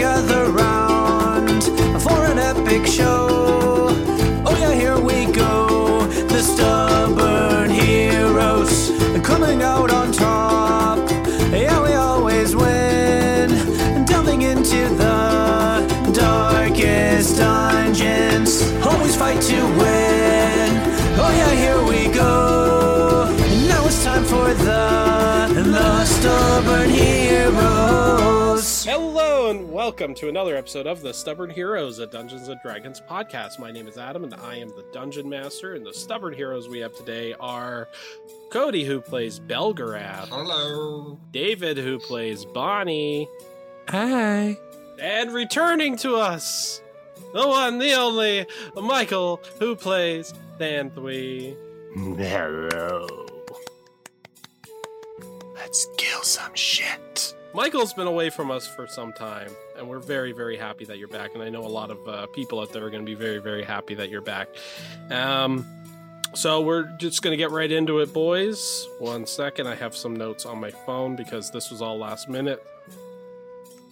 gather round for an epic show. Welcome to another episode of the Stubborn Heroes, a Dungeons and Dragons podcast. My name is Adam and I am the Dungeon Master. And the Stubborn Heroes we have today are Cody, who plays Belgarath, Hello. David, who plays Bonnie, Hi. and returning to us, the one, the only, Michael, who plays Thanthwe. Hello. Let's kill some shit. Michael's been away from us for some time, and we're very, very happy that you're back. And I know a lot of uh, people out there are going to be very, very happy that you're back. Um, so we're just going to get right into it, boys. One second, I have some notes on my phone because this was all last minute.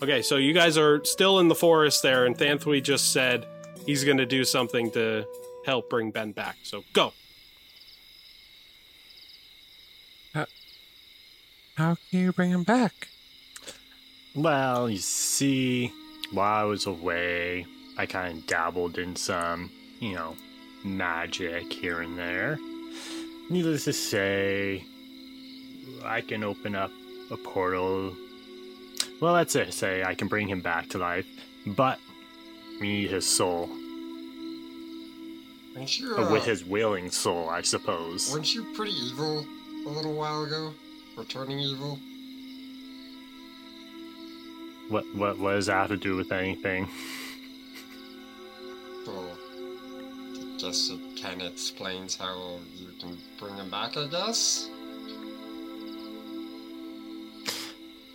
Okay, so you guys are still in the forest there, and Thanthwe just said he's going to do something to help bring Ben back. So go. How can you bring him back? Well, you see, while I was away, I kind of dabbled in some, you know, magic here and there. Needless to say, I can open up a portal. Well, that's it. Say I can bring him back to life, but we need his soul. Weren't you, uh, with his willing soul, I suppose. weren't you pretty evil a little while ago? Returning evil? What what what does that have to do with anything? Well, I guess it kind of explains how you can bring him back, I guess?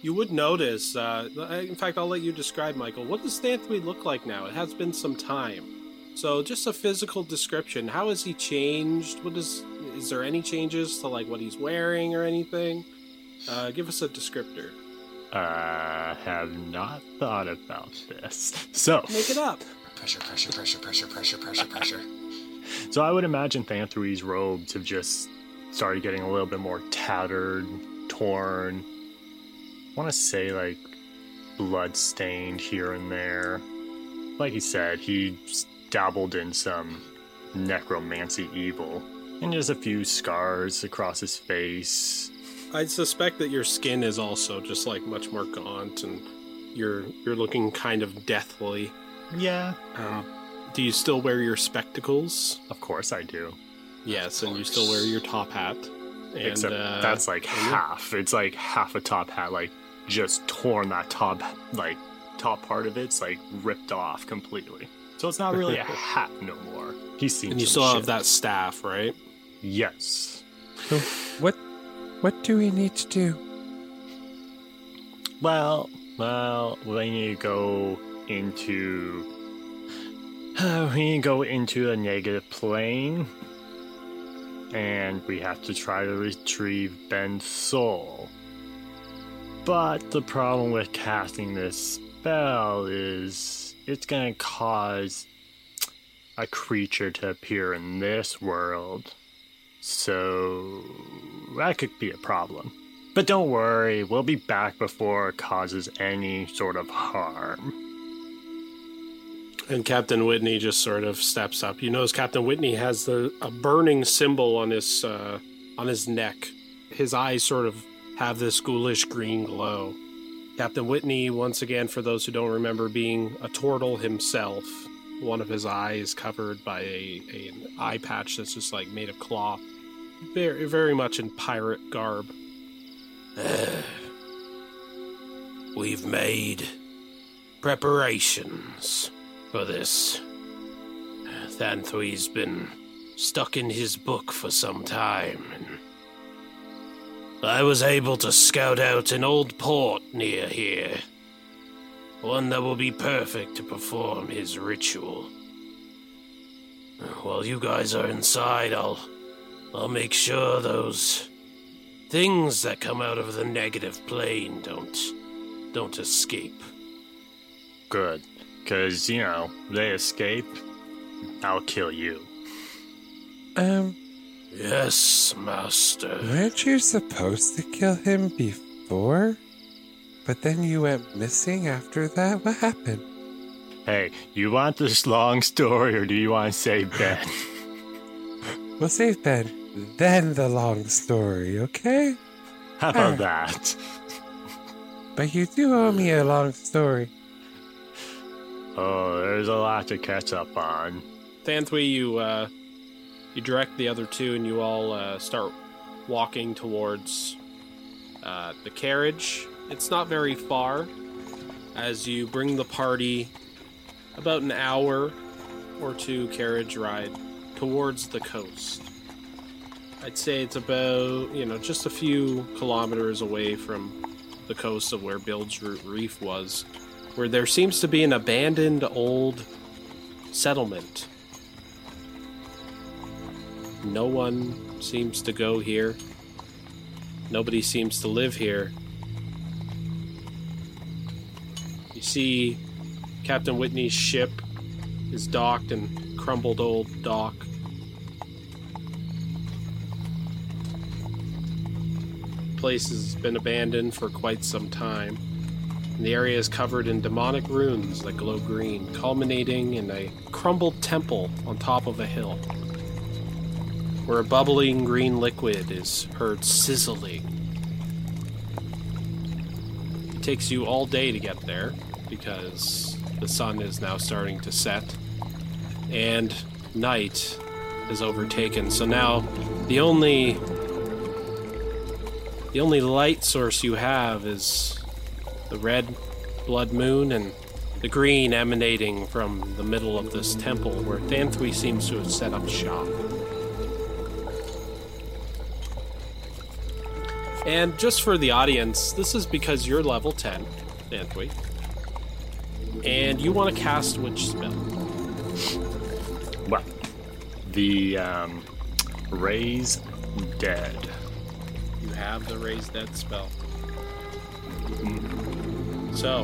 You would notice, uh, in fact, I'll let you describe, Michael. What does Thanthwe look like now? It has been some time. So, just a physical description. How has he changed? What is, is there any changes to like what he's wearing or anything? Uh, give us a descriptor. Uh, have not thought about this. So, Make it up. Pressure, pressure, pressure, pressure, pressure, pressure, pressure. So I would imagine Thanthwe's robes have just started getting a little bit more tattered, torn. I want to say like blood stained here and there. Like he said, he dabbled in some necromancy evil. And there's a few scars across his face. I suspect that your skin is also just like much more gaunt, and you're you're looking kind of deathly. Yeah, Um, do you still wear your spectacles? of course I do. Yes, and you still wear your top hat. And, Except uh, that's like and your- half. It's like half a top hat, like just torn that top, like top part of it's like ripped off completely. So it's not really a hat no more. He's seen. And you some still have that staff, right? Yes. So what what do we need to do? Well, well, we need to go into. we need to go into a negative plane, and we have to try to retrieve Ben's soul. But the problem with casting this spell is it's gonna cause a creature to appear in this world. So that could be a problem. But don't worry, we'll be back before it causes any sort of harm. And Captain Whitney just sort of steps up. You notice Captain Whitney has the a burning symbol on his uh, on his neck. His eyes sort of have this ghoulish green glow. Captain Whitney, once again, for those who don't remember, being a turtle himself, one of his eyes covered by a, a an eye patch that's just like made of cloth. Very very much in pirate garb. We've made preparations for this. Thanthwe's been stuck in his book for some time, I was able to scout out an old port near here. One that will be perfect to perform his ritual. While you guys are inside, I'll I'll make sure those things that come out of the negative plane don't don't escape. good. Because, you know, they escape, I'll kill you. Um, Yes, master. weren't you supposed to kill him before? But then you went missing after that? What happened? Hey, you want this long story or do you want to save Ben? We'll save Ben, then the long story, okay? How about that? But you do owe me a long story. Oh, there's a lot to catch up on. Thanthwe, you uh, you direct the other two, and you all uh, start walking towards uh, the carriage. It's not very far as you bring the party about an hour or two carriage ride towards the coast. I'd say it's about you know just a few kilometers away from the coast of where Bilgeroot Reef was, where there seems to be an abandoned old settlement. No one seems to go here. Nobody seems to live here. You see Captain Whitney's ship is docked in crumbled old dock. Place has been abandoned for quite some time. And the area is covered in demonic runes that glow green, culminating in a crumbled temple on top of a hill, where a bubbling green liquid is heard sizzling. It takes you all day to get there because the sun is now starting to set and night is overtaken. So now the only the only light source you have is the red blood moon and the green emanating from the middle of this temple where Thanthwe seems to have set up shop. And just for the audience, this is because you're level 10, Thanthwe. And you want to cast which spell? Well, the um, Raise Dead. Have the raise dead spell. So,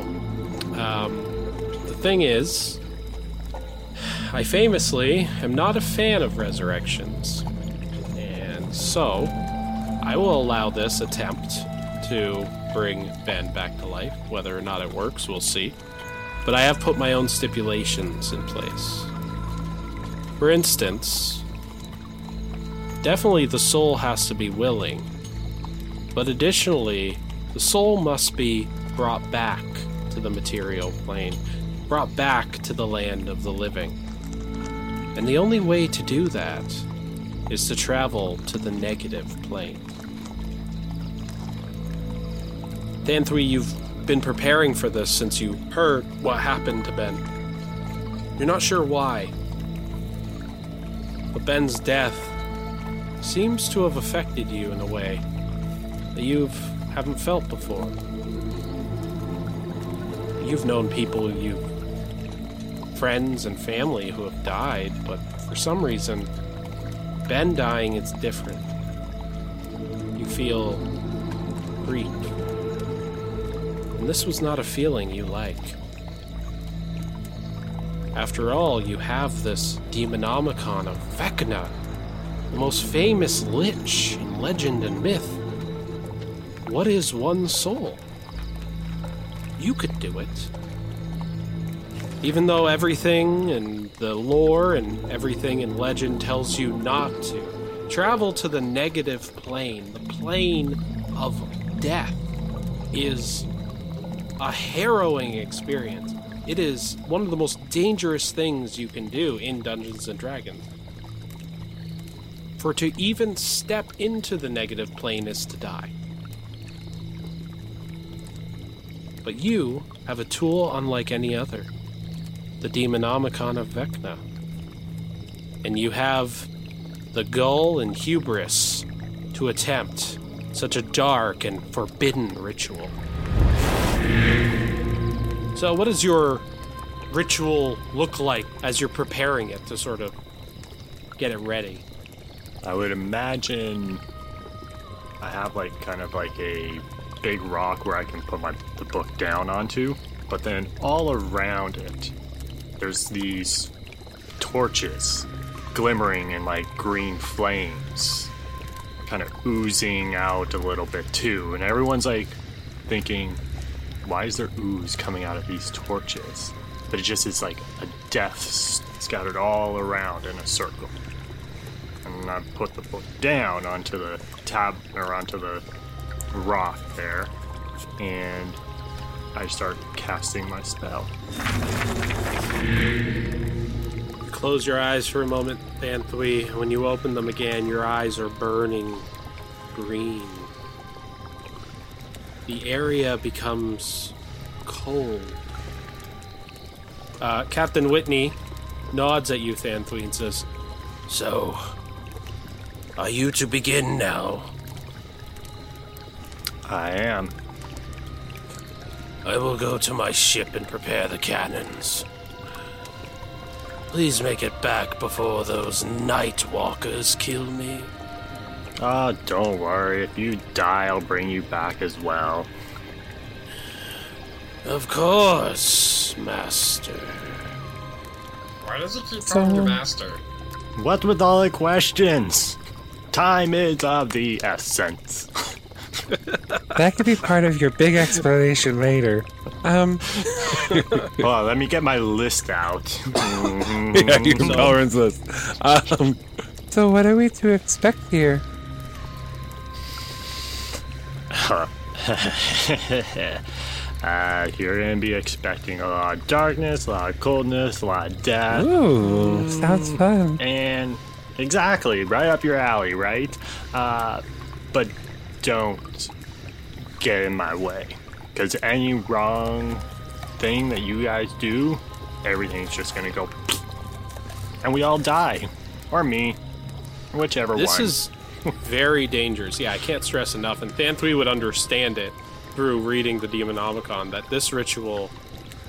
um, the thing is, I famously am not a fan of resurrections. And so, I will allow this attempt to bring Ben back to life. Whether or not it works, we'll see. But I have put my own stipulations in place. For instance, definitely the soul has to be willing. But additionally, the soul must be brought back to the material plane, brought back to the land of the living. And the only way to do that is to travel to the negative plane. Thanthwe, you've been preparing for this since you heard what happened to Ben. You're not sure why, but Ben's death seems to have affected you in a way that you haven't felt before. You've known people, you friends and family who have died, but for some reason, Ben dying it's different. You feel grief. And this was not a feeling you like. After all, you have this demonomicon of Vecna, the most famous lich in legend and myth. What is one soul? You could do it. Even though everything and the lore and everything in legend tells you not to, travel to the negative plane, the plane of death, is a harrowing experience. It is one of the most dangerous things you can do in Dungeons and Dragons. For to even step into the negative plane is to die. But you have a tool unlike any other the Demonomicon of Vecna. And you have the gull and hubris to attempt such a dark and forbidden ritual. So, what does your ritual look like as you're preparing it to sort of get it ready? I would imagine I have like kind of like a big rock where I can put my the book down onto, but then all around it, there's these torches glimmering in like green flames, kind of oozing out a little bit too. And everyone's like thinking, why is there ooze coming out of these torches? But it just is like a death scattered all around in a circle. And I put the book down onto the tab or onto the rock there, and I start casting my spell. Close your eyes for a moment, Thanthwe. When you open them again, your eyes are burning green. The area becomes cold. Uh, Captain Whitney nods at you, Thanthwe, and says, So, are you to begin now? I am. I will go to my ship and prepare the cannons. Please make it back before those night walkers kill me. Ah, don't worry. If you die, I'll bring you back as well. Of course, Master. Why does it keep calling you master? What with all the questions? Time is of the essence. That could be part of your big explanation later. Um, Well, let me get my list out. yeah, your tolerance list. Um, so what are we to expect here? uh, you're gonna be expecting a lot of darkness, a lot of coldness, a lot of death. Ooh, sounds fun. And exactly, right up your alley, right? Uh, but don't get in my way. Because any wrong thing that you guys do, everything's just gonna go. And we all die. Or me. Whichever This one. This is very dangerous. Yeah, I can't stress enough, and Thanthwe would understand it through reading the Demonomicon that this ritual,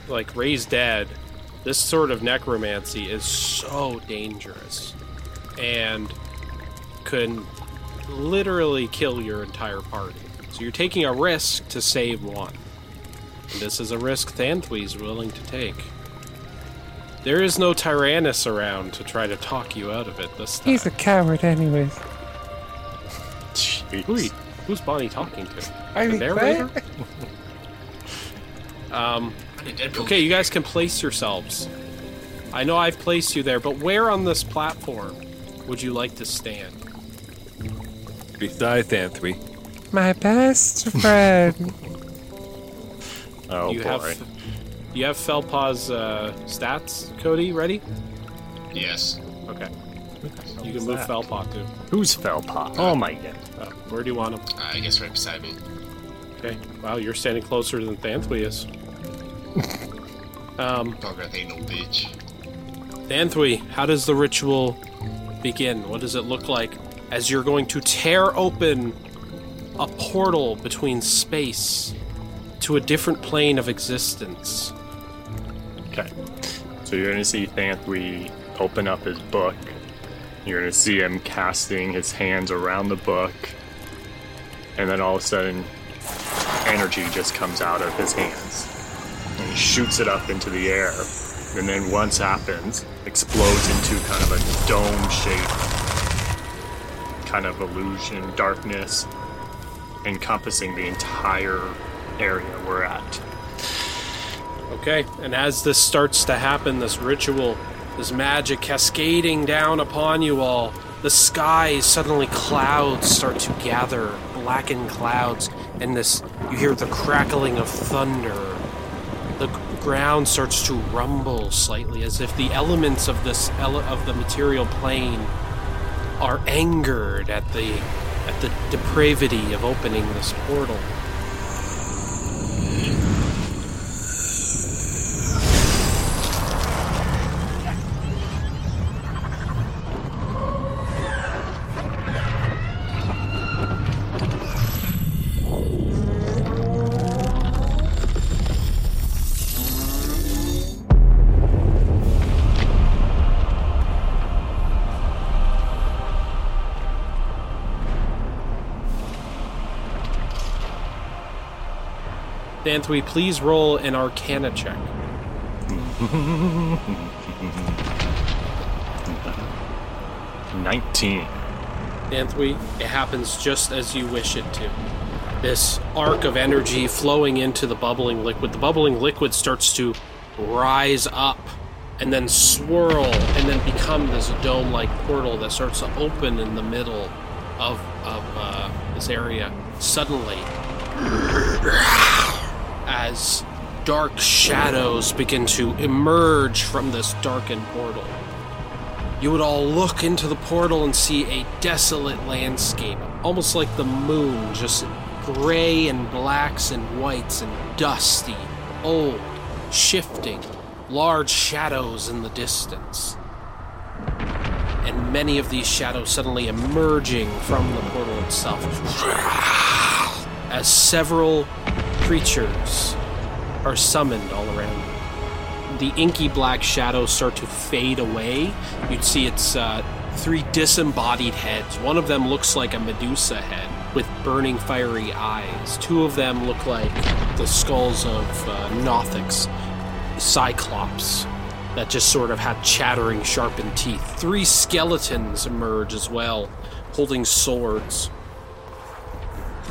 like raise dead, this sort of necromancy is so dangerous and can literally kill your entire party. So you're taking a risk to save one. And this is a risk Thanthwe's willing to take. There is no Tyrannus around to try to talk you out of it this time. He's a coward, anyways. Jeez. Who he- who's Bonnie talking to? I The mean, narrator? what? Um, okay, you guys can place yourselves. I know I've placed you there, but where on this platform would you like to stand? Beside Thanthwe. My best friend. Oh you boy. have you have Felpaw's uh, stats, Cody, ready? Yes. Okay. You can move that? Felpaw too. Who's Felpop? Oh my god. Uh, where do you want him? Uh, I guess right beside me. Okay. Wow, you're standing closer than Thanthwe is. um, Bugger, they no bitch. Thanthwe, how does the ritual begin? What does it look like as you're going to tear open a portal between space to a different plane of existence? Okay. So you're gonna see Thanthwe open up his book. You're gonna see him casting his hands around the book. And then all of a sudden, energy just comes out of his hands. And he shoots it up into the air. And then once happens, explodes into kind of a dome shaped kind of illusion, darkness, encompassing the entire area we're at. Okay, and as this starts to happen, this ritual, this magic cascading down upon you all, the skies suddenly clouds start to gather, blackened clouds, and this you hear the crackling of thunder. The ground starts to rumble slightly, as if the elements of this ele- of the material plane are angered at the at the depravity of opening this portal. Thanthwe, please roll an Arcana check. Nineteen. Thanthwe, it happens just as you wish it to. This arc of energy flowing into the bubbling liquid. The bubbling liquid starts to rise up and then swirl and then become this dome like portal that starts to open in the middle of, of uh, this area. Suddenly, as dark shadows begin to emerge from this darkened portal, you would all look into the portal and see a desolate landscape, almost like the moon, just gray and blacks and whites and dusty, old, shifting, large shadows in the distance. And many of these shadows suddenly emerging from the portal itself. As several creatures are summoned all around the inky black shadows start to fade away. You'd see its uh, three disembodied heads. One of them looks like a Medusa head with burning fiery eyes. Two of them look like the skulls of uh, Nothics, Cyclops, that just sort of had chattering, sharpened teeth. Three skeletons emerge as well, holding swords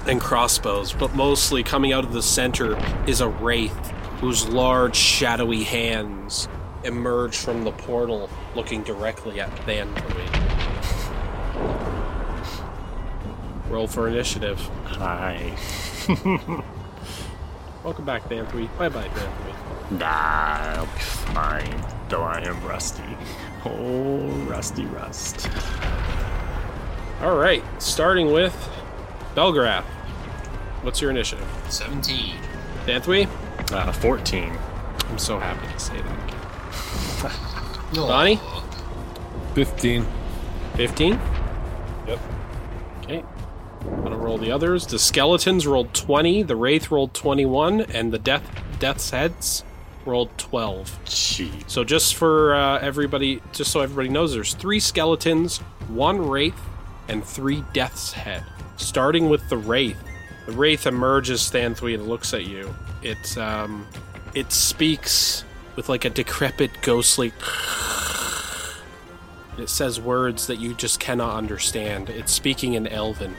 and crossbows, but mostly coming out of the center is a wraith whose large, shadowy hands emerge from the portal, looking directly at Thanthwe. Roll for initiative. Hi. Welcome back, Thanthwe. Bye bye, Thanthwe. Nah, I'll be fine. Though I am rusty. Oh, rusty rust. All right, starting with Belgrath. What's your initiative? 17. Thanthwe? Uh, 14. I'm so happy to say that. No. Bonnie? 15. 15? Yep. Okay. I'm gonna roll the others. The skeletons rolled 20, the wraith rolled 21, and the death death's heads rolled 12. Jeez. So just for uh, everybody, just so everybody knows, there's three skeletons, one wraith, and three death's head. Starting with the wraith. The wraith emerges, Thanthwe, and looks at you. It um, it speaks with like a decrepit, ghostly. It says words that you just cannot understand. It's speaking in Elven.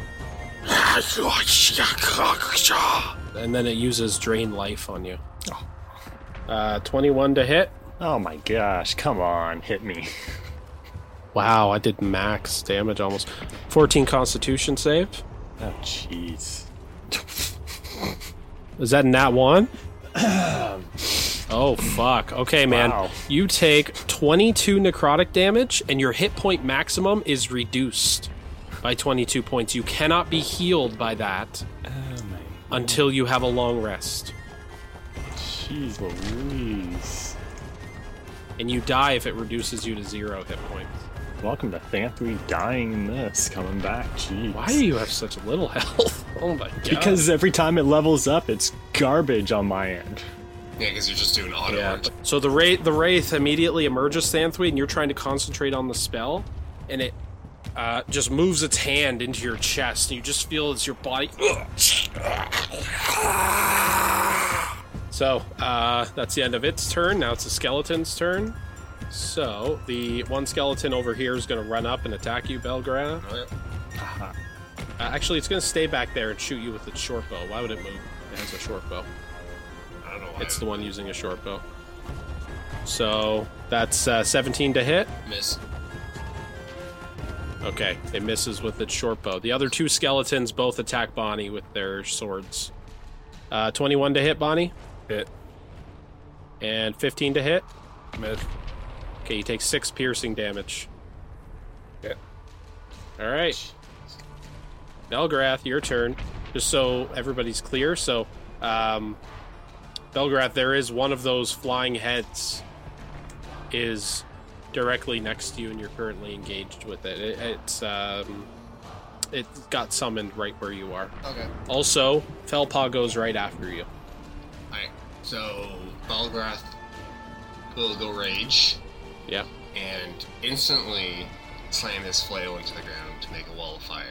And then it uses drain life on you. Uh, 21 to hit. Oh my gosh, come on, hit me. Wow, I did max damage almost. 14 constitution save. Oh, jeez. Is that nat one? oh, fuck. Okay, man. Wow. You take 22 necrotic damage, and your hit point maximum is reduced by 22 points. You cannot be healed by that Oh until you have a long rest. jeez Louise. And you die if it reduces you to zero hit points. Welcome to Thanthwe dying in this, coming back, jeez. Why do you have such little health? Oh my god. Because every time it levels up, it's garbage on my end. Yeah, because you're just doing auto Yeah. art. So the wraith, the wraith immediately emerges, Thanthwe, and you're trying to concentrate on the spell, and it uh, just moves its hand into your chest, and you just feel as your body. So uh, that's the end of its turn. Now it's the skeleton's turn. So the one skeleton over here is going to run up and attack you, Belgra. Oh, yeah. Uh, actually, it's going to stay back there and shoot you with its short bow. Why would it move? It has a short bow. I don't know why. It's the one using a short bow. So that's uh, 17 to hit. Miss. Okay, it misses with its short bow. The other two skeletons both attack Bonnie with their swords. Uh, 21 to hit, Bonnie. Hit. And 15 to hit. Miss. Okay, you take six piercing damage. Hit. All right. Belgrath, your turn. Just so everybody's clear. So, um, Belgrath, there is one of those flying heads is directly next to you, and you're currently engaged with it. it it's um, it got summoned right where you are. Okay. Also, Felpaw goes right after you. Alright. So, Belgrath will go rage Yeah. and instantly slam his flail into the ground to make a wall of fire.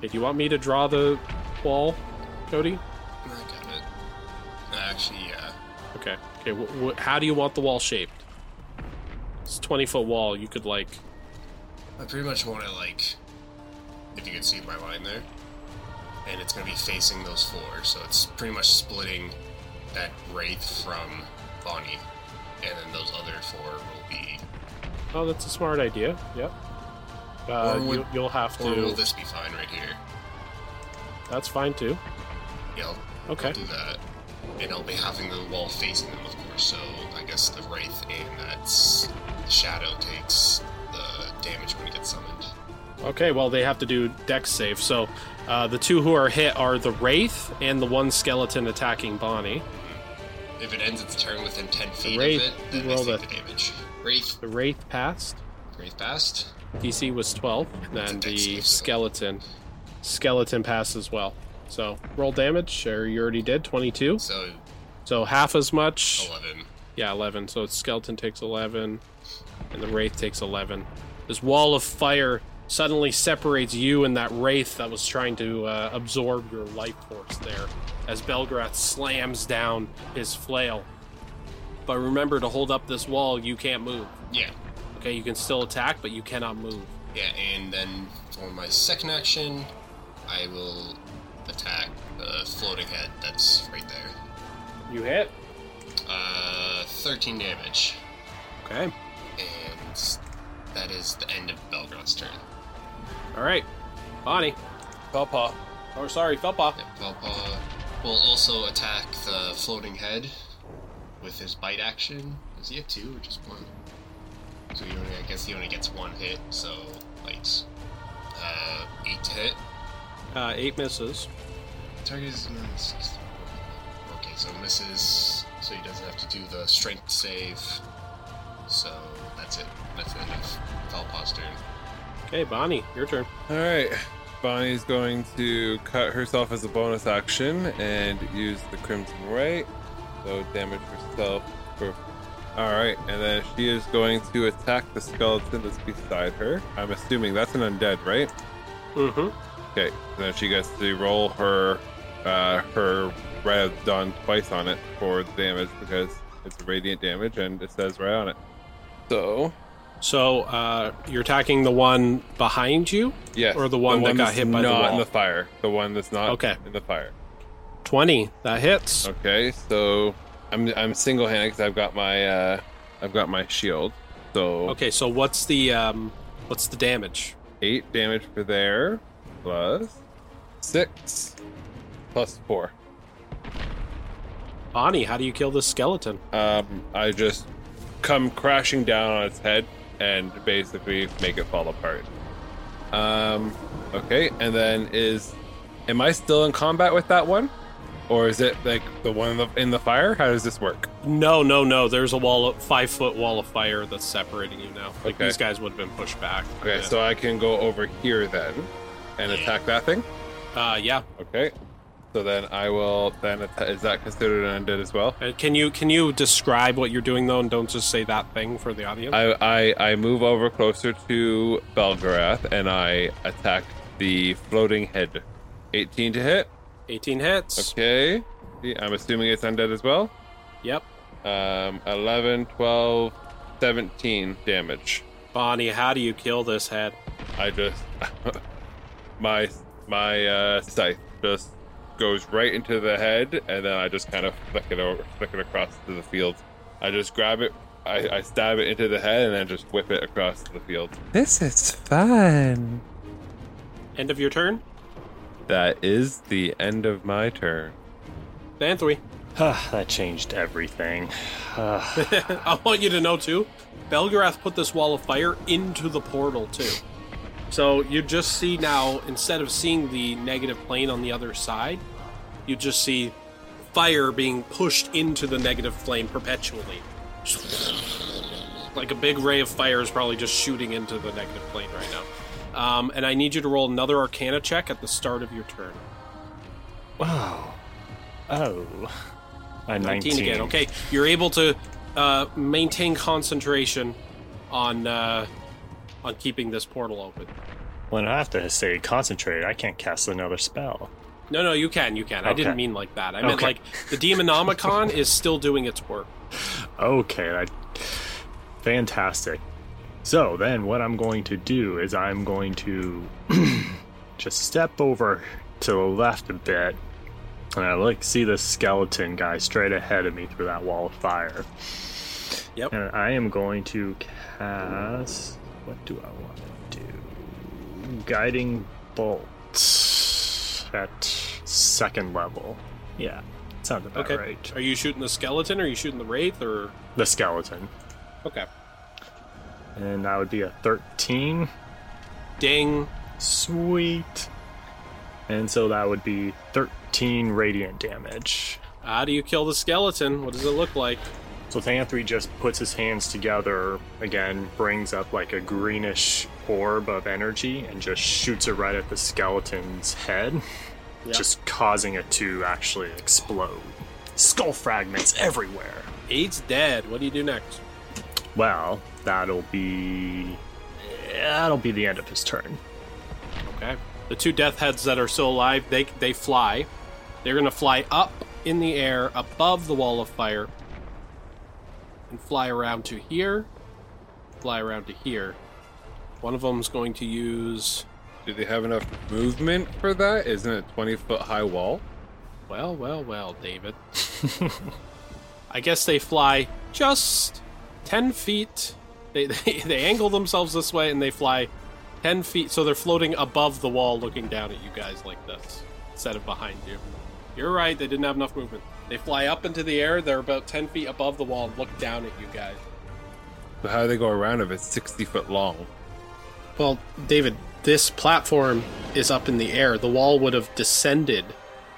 Hey, do you want me to draw the wall, Cody? I got it. Uh, actually, yeah. Okay. Okay. Wh- wh- how do you want the wall shaped? It's a twenty foot wall. You could like. I pretty much want to like, if you can see my line there, and it's gonna be facing those four, so it's pretty much splitting that wraith from Bonnie, and then those other four will be. Oh, that's a smart idea. Yep. Uh, Or would- you, you'll have Or will to. this be fine right here? That's fine too. Yeah, I'll, Okay. I'll do that, and I'll be having the wall facing them, of course. So I guess the wraith and that's the shadow takes the damage when it gets summoned. Okay. Well, they have to do dex save. So, uh, the two who are hit are the wraith and the one skeleton attacking Bonnie. If it ends its turn within ten feet wraith of it, then rolled take a- the damage. Wraith, The wraith passed. wraith passed. DC was 12. Then It's a dex the skeleton. Skeleton passed as well. So roll damage, or you already did 22. So So half as much. eleven. Yeah, 11. So skeleton takes 11, and the wraith takes 11. This wall of fire suddenly separates you and that wraith that was trying to uh, absorb your life force there as Belgrath slams down his flail. But remember to hold up this wall, you can't move. Yeah, Okay, you can still attack, but you cannot move. yeah, and then for my second action, I will attack the floating head that's right there. You hit. Uh, thirteen damage, Okay. and that is the end of Belgrath's turn. All right. Bonnie. Papa. Oh, sorry, Felpaw. Yep, Felpaw will also attack the floating head with his bite action. Does he have two or just one? So he only, I guess he only gets one hit, so bites. Uh, eight to hit. Uh, eight misses. Target is okay, so misses, so he doesn't have to do the strength save. So that's it. That's the end of Felpaw's turn. Okay, Bonnie, your turn. All right. Bonnie's going to cut herself as a bonus action and use the Crimson Rite. So damage herself. For... All right, and then she is going to attack the skeleton that's beside her. I'm assuming that's an undead, right? Mm-hmm. Okay. Then she gets to roll her uh, her red done twice on it for the damage because it's radiant damage and it says right on it. So So uh, you're attacking the one behind you, yes, Or the one that got hit by the not in the fire. The one that's not Okay. in the fire. twenty. That hits. Okay, so I'm I'm single handed because I've got my uh I've got my shield. So Okay, so what's the um, what's the damage? eight damage for there, plus six, plus four. Bonnie, how do you kill this skeleton? Um, I just come crashing down on its head and basically make it fall apart. Um, okay, and then is am I still in combat with that one, or is it like the one in the, in the fire? How does this work? No, no, no. There's a wall, of, five foot wall of fire that's separating you now. Like Okay. these guys would have been pushed back. Okay, Yeah. so I can go over here then and attack that thing. uh, yeah. Okay. So then I will then is that considered an undead as well? Uh, can you can you describe what you're doing though, and don't just say that thing for the audience? I I, I move over closer to Belgarath and I attack the floating head. 18 to hit. 18 hits. Okay. I'm assuming it's undead as well. Yep. Um 11, 12, 17 damage. Bonnie, how do you kill this head? I just my my uh scythe just goes right into the head and then I just kind of flick it over flick it across to the field. I just grab it I, I stab it into the head and then just whip it across the field. This is fun. End of your turn. That is the end of my turn. Thanthwe. Ah, that changed everything. I want you to know too, Belgarath put this wall of fire into the portal too. So you just see now, instead of seeing the negative plane on the other side, you just see fire being pushed into the negative flame perpetually. Like a big ray of fire is probably just shooting into the negative plane right now. Um, and I need you to roll another Arcana check at the start of your turn. wow. Oh. I'm 19, 19, again. Okay, you're able to uh, maintain concentration on uh, on keeping this portal open. Well, I have to say concentrate. I can't cast another spell. No, no, you can, you can. I didn't mean like that. I meant Okay. like the Demonomicon is still doing its work. Okay, that, fantastic. So then, what I'm going to do is I'm going to just step over to the left a bit, and I like see this skeleton guy straight ahead of me through that wall of fire. Yep. And I am going to cast. What do I want to do? Guiding bolt at second level. Yeah, sounds about Okay. right. Are you shooting the skeleton? Or are you shooting the wraith? Or The skeleton. okay, And that would be a 13. ding. Sweet. And so that would be 13 radiant damage. How do you kill the skeleton? What does it look like? So Thanthwe just puts his hands together, again, brings up like a greenish orb of energy, and just shoots it right at the skeleton's head, Yeah. just causing it to actually explode. Skull fragments everywhere. Eight's dead. What do you do next? Well, that'll be. That'll be the end of his turn. Okay. The two death heads that are still alive, they they fly. They're gonna fly up in the air above the wall of fire, and fly around to here, fly around to here. One of them's going to use. Do they have enough movement for that? Isn't it a 20 foot high wall? Well, well, well, David. I guess they fly just ten feet. They, they they angle themselves this way and they fly ten feet. So they're floating above the wall, looking down at you guys like this, instead of behind you. You're right. They didn't have enough movement. They fly up into the air. They're about ten feet above the wall and look down at you guys. So how do they go around if it's 60 foot long? Well, David, this platform is up in the air. The wall would have descended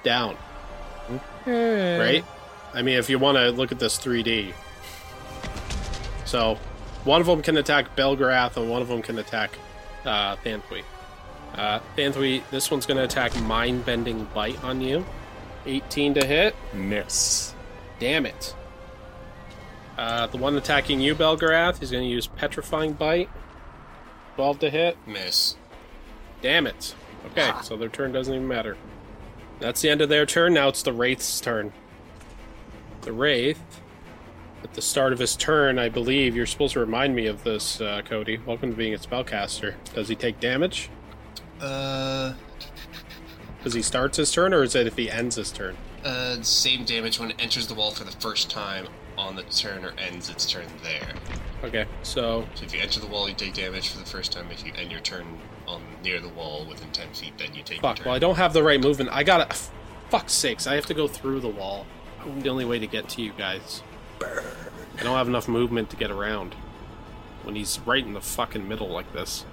down. Okay. right? I mean, if you want to look at this 3D. So, one of them can attack Belgarath, and one of them can attack uh, Thanthwe. Uh, Thanthwe, this one's going to attack Mind Bending Bite on you. 18 to hit. Miss. Damn it. Uh, the one attacking you, Belgarath, is going to use Petrifying Bite. 12 to hit. Miss. Damn it. Okay, so their turn doesn't even matter. That's the end of their turn. Now it's the Wraith's turn. The Wraith, at the start of his turn, I believe you're supposed to remind me of this, uh, Cody. Welcome to being a spellcaster. Does he take damage? Uh, Does he starts his turn, or is it if he ends his turn? uh, same damage when it enters the wall for the first time on the turn or ends its turn there. Okay, so So if you enter the wall, you take damage for the first time. If you end your turn on near the wall within 10 feet, then you take fuck. turn. Well, I don't have the right movement. I gotta. Fuck sakes! I have to go through the wall. The only way to get to you guys. I don't have enough movement to get around. When he's right in the fucking middle like this,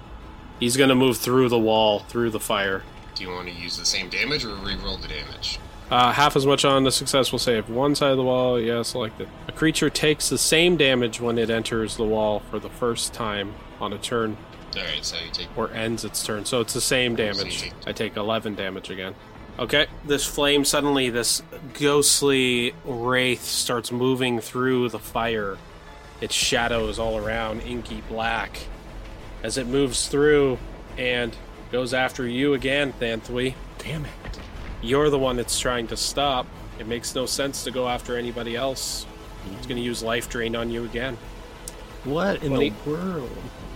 he's gonna move through the wall, through the fire. Do you want to use the same damage or re-roll the damage? Uh, half as much on the successful save. One side of the wall, yeah, selected. A creature takes the same damage when it enters the wall for the first time on a turn Alright, so you take. or ends its turn. So it's the same damage. take- I take 11 damage again. Okay. This flame suddenly, this ghostly wraith starts moving through the fire. Its shadows all around, inky black. As it moves through and goes after you again, Thanthwe. Damn it. You're the one that's trying to stop. It makes no sense to go after anybody else. It's going to use life drain on you again. What in Twenty- the world?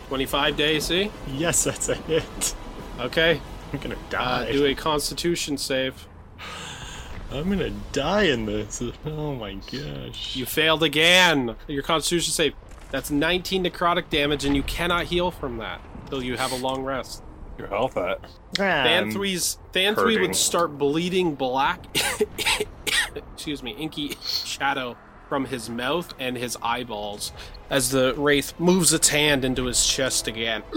25 days, see? Yes, that's a hit. Okay. I'm gonna Uh, die. do a constitution save. I'm gonna die in this. Oh my gosh. You failed again. Your constitution save. That's 19 necrotic damage, and you cannot heal from that until you have a long rest. Your health at? Thanthwe's Thanthwe hurting. would start bleeding black. excuse me, inky shadow from his mouth and his eyeballs as the wraith moves its hand into his chest again.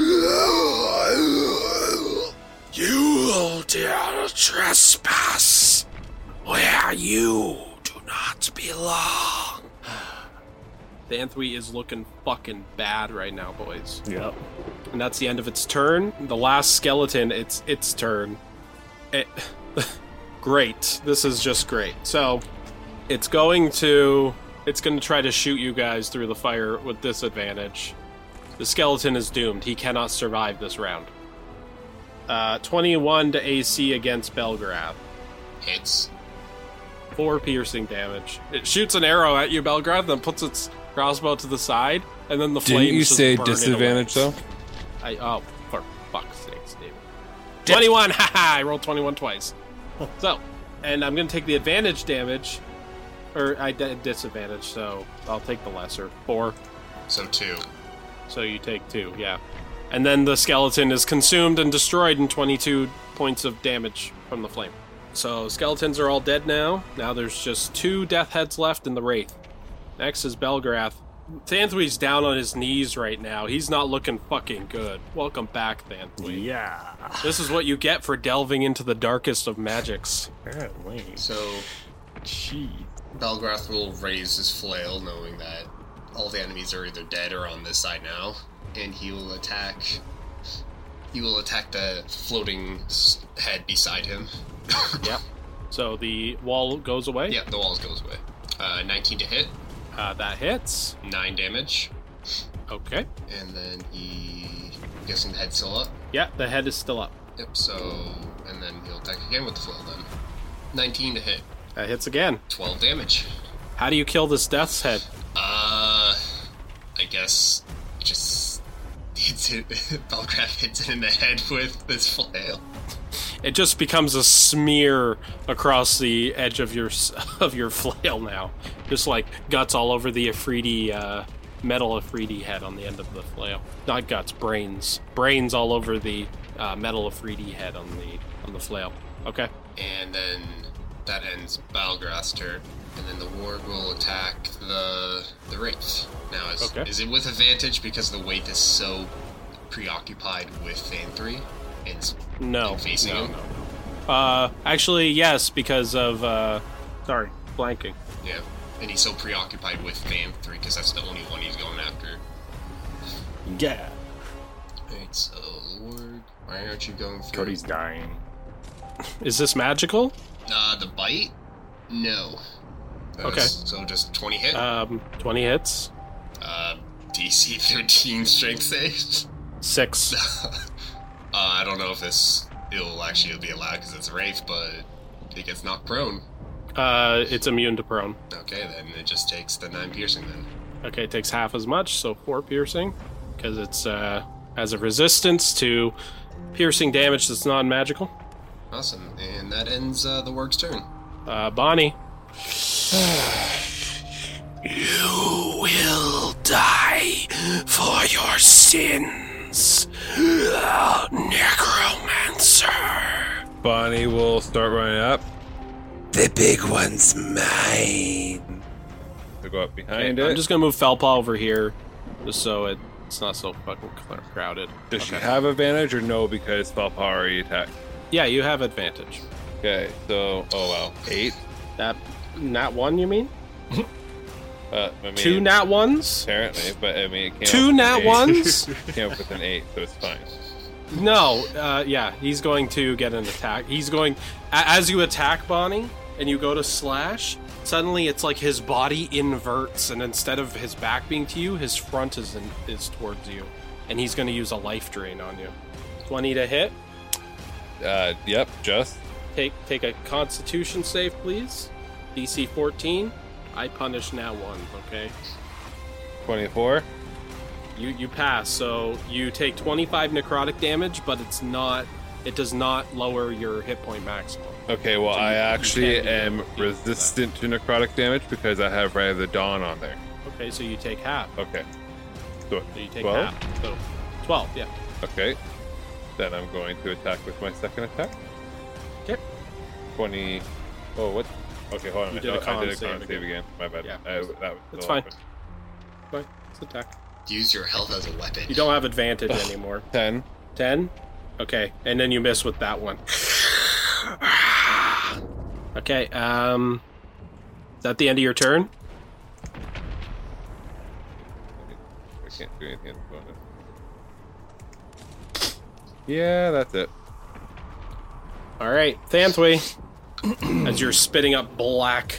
You dare trespass where you do not belong. Thanthwe is looking fucking bad right now, boys. Yep. And that's the end of its turn. The last skeleton, it's its turn. It, great. This is just great. So, it's going to it's going to try to shoot you guys through the fire with disadvantage. The skeleton is doomed. He cannot survive this round. Uh, 21 to AC against Belgrath. hits. Four piercing damage. It shoots an arrow at you, Belgrade, then puts its crossbow to the side, and then the flames. Didn't you just say burn disadvantage though? I oh for fuck's sakes, David. Twenty-one. Haha! I rolled twenty-one twice. so, and I'm gonna take the advantage damage, or I disadvantage, so I'll take the lesser four. So two. So you take two, yeah. And then the skeleton is consumed and destroyed in 22 points of damage from the flame. So skeletons are all dead now. Now there's just two death heads left in the wraith. Next is Belgrath. Thanthwe's down on his knees right now. He's not looking fucking good. Welcome back, Thanthwe. Yeah. This is what you get for delving into the darkest of magics. Apparently. So Gee. Belgrath will raise his flail, knowing that all the enemies are either dead or on this side now, and he will attack. He will attack the floating head beside him. Yep. So the wall goes away. Yep, the walls goes away. Uh, 19 to hit, Uh, that hits. 9 damage, Okay. and then he. I'm guessing the head's still up. Yeah, the head is still up. Yep, so. And then he'll attack again with the flail then. 19 to hit, That hits again. 12 damage. How do you kill this death's head? Uh, I guess just hits it. Belgrath hits it in the head with this flail. It just becomes a smear across the edge of your of your flail now, just like guts all over the Afridi uh, metal Afridi head on the end of the flail. Not guts, brains, brains all over the uh, metal Afridi head on the on the flail. Okay. And then that ends Belgrath's turn. And then the ward will attack the the wraith. Now, is, Okay. is it with advantage because the weight is so preoccupied with Thanthwe? And s- No. And facing no, him? no. Uh, actually, yes, because of uh, sorry, blanking. yeah, and he's so preoccupied with Thanthwe because that's the only one he's going after. Yeah. Alright, so Lord, why aren't you going for Cody's dying. Is this magical? Uh, the bite? No. Uh, Okay. So just 20 hit. Um, twenty hits, Uh, DC 13 strength save. six. I don't know if this it'll actually be allowed because it's Wraith, but it gets knocked prone. Uh, it's immune to prone. Okay, then it just takes the 9 piercing then. Okay, it takes half as much, so four piercing, because it's uh, has a resistance to piercing damage that's non-magical. Awesome. And that ends uh, the work's turn. Uh, Bonnie. You will die for your sins, necromancer. Bonnie will start running up The big one's mine. to go up behind it. I'm just gonna move Felpaw over here, just so it, it's not so fucking crowded. Does she Okay. have advantage or no because Felpaw already attacked? Yeah, you have advantage. Okay, so oh wow, eight. That not one, you mean? Uh, I mean, Two nat ones? apparently, but I mean, Two nat eight. ones? came up with an eight, so it's fine. No, uh, yeah, he's going to get an attack. He's going as you attack Bonnie and you go to slash. Suddenly, it's like his body inverts, and instead of his back being to you, his front is in, is towards you, and he's going to use a life drain on you. Twenty to hit. Uh, yep, just Take take a Constitution save, please. DC 14. I punish now one. Okay. twenty-four. You you pass, so you take 25 necrotic damage, but it's not. It does not lower your hit point maximum. Okay, well, So you- I actually am resistant to necrotic damage because I have Ray of the Dawn on there. Okay, so you take half. Okay. So, So you take 12? half. So 12, yeah. Okay. Then I'm going to attack with my second attack. Okay. 20. Oh, what? Okay, hold on. You I- did a I con did a save con save again. again. My bad. Yeah. I, that was That's still fine. open. Fine. It's attack. Use your health as a weapon. You don't have advantage anymore. 10. 10? Okay, and then you miss with that one. Okay, um. Is that the end of your turn? I can't do anything at the bonus. Yeah, that's it. Alright, Thanthwe. as you're spitting up black,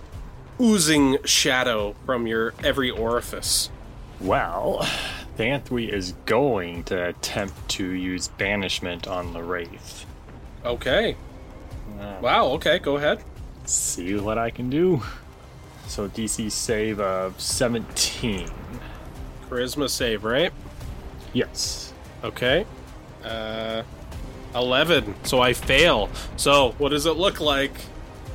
oozing shadow from your every orifice. Well, Thanthwe is going to attempt to use banishment on the Wraith. Okay. Wow. Okay, go ahead. See what I can do. So DC save of 17. Charisma save, right? Yes. Okay. Uh, 11. So I fail. So what does it look like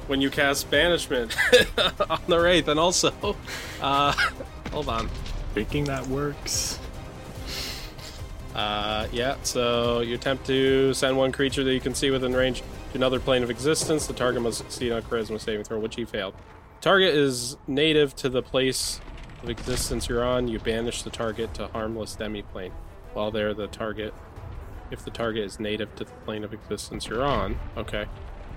when you cast Banishment on the Wraith? And also, uh, hold on. Thinking that works. Uh, yeah, so you attempt to send one creature that you can see within range to another plane of existence. The target must succeed on a charisma saving throw, which he failed. Target is native to the place of existence you're on. You banish the target to harmless demiplane. While there, the target, if the target is native to the plane of existence you're on, okay.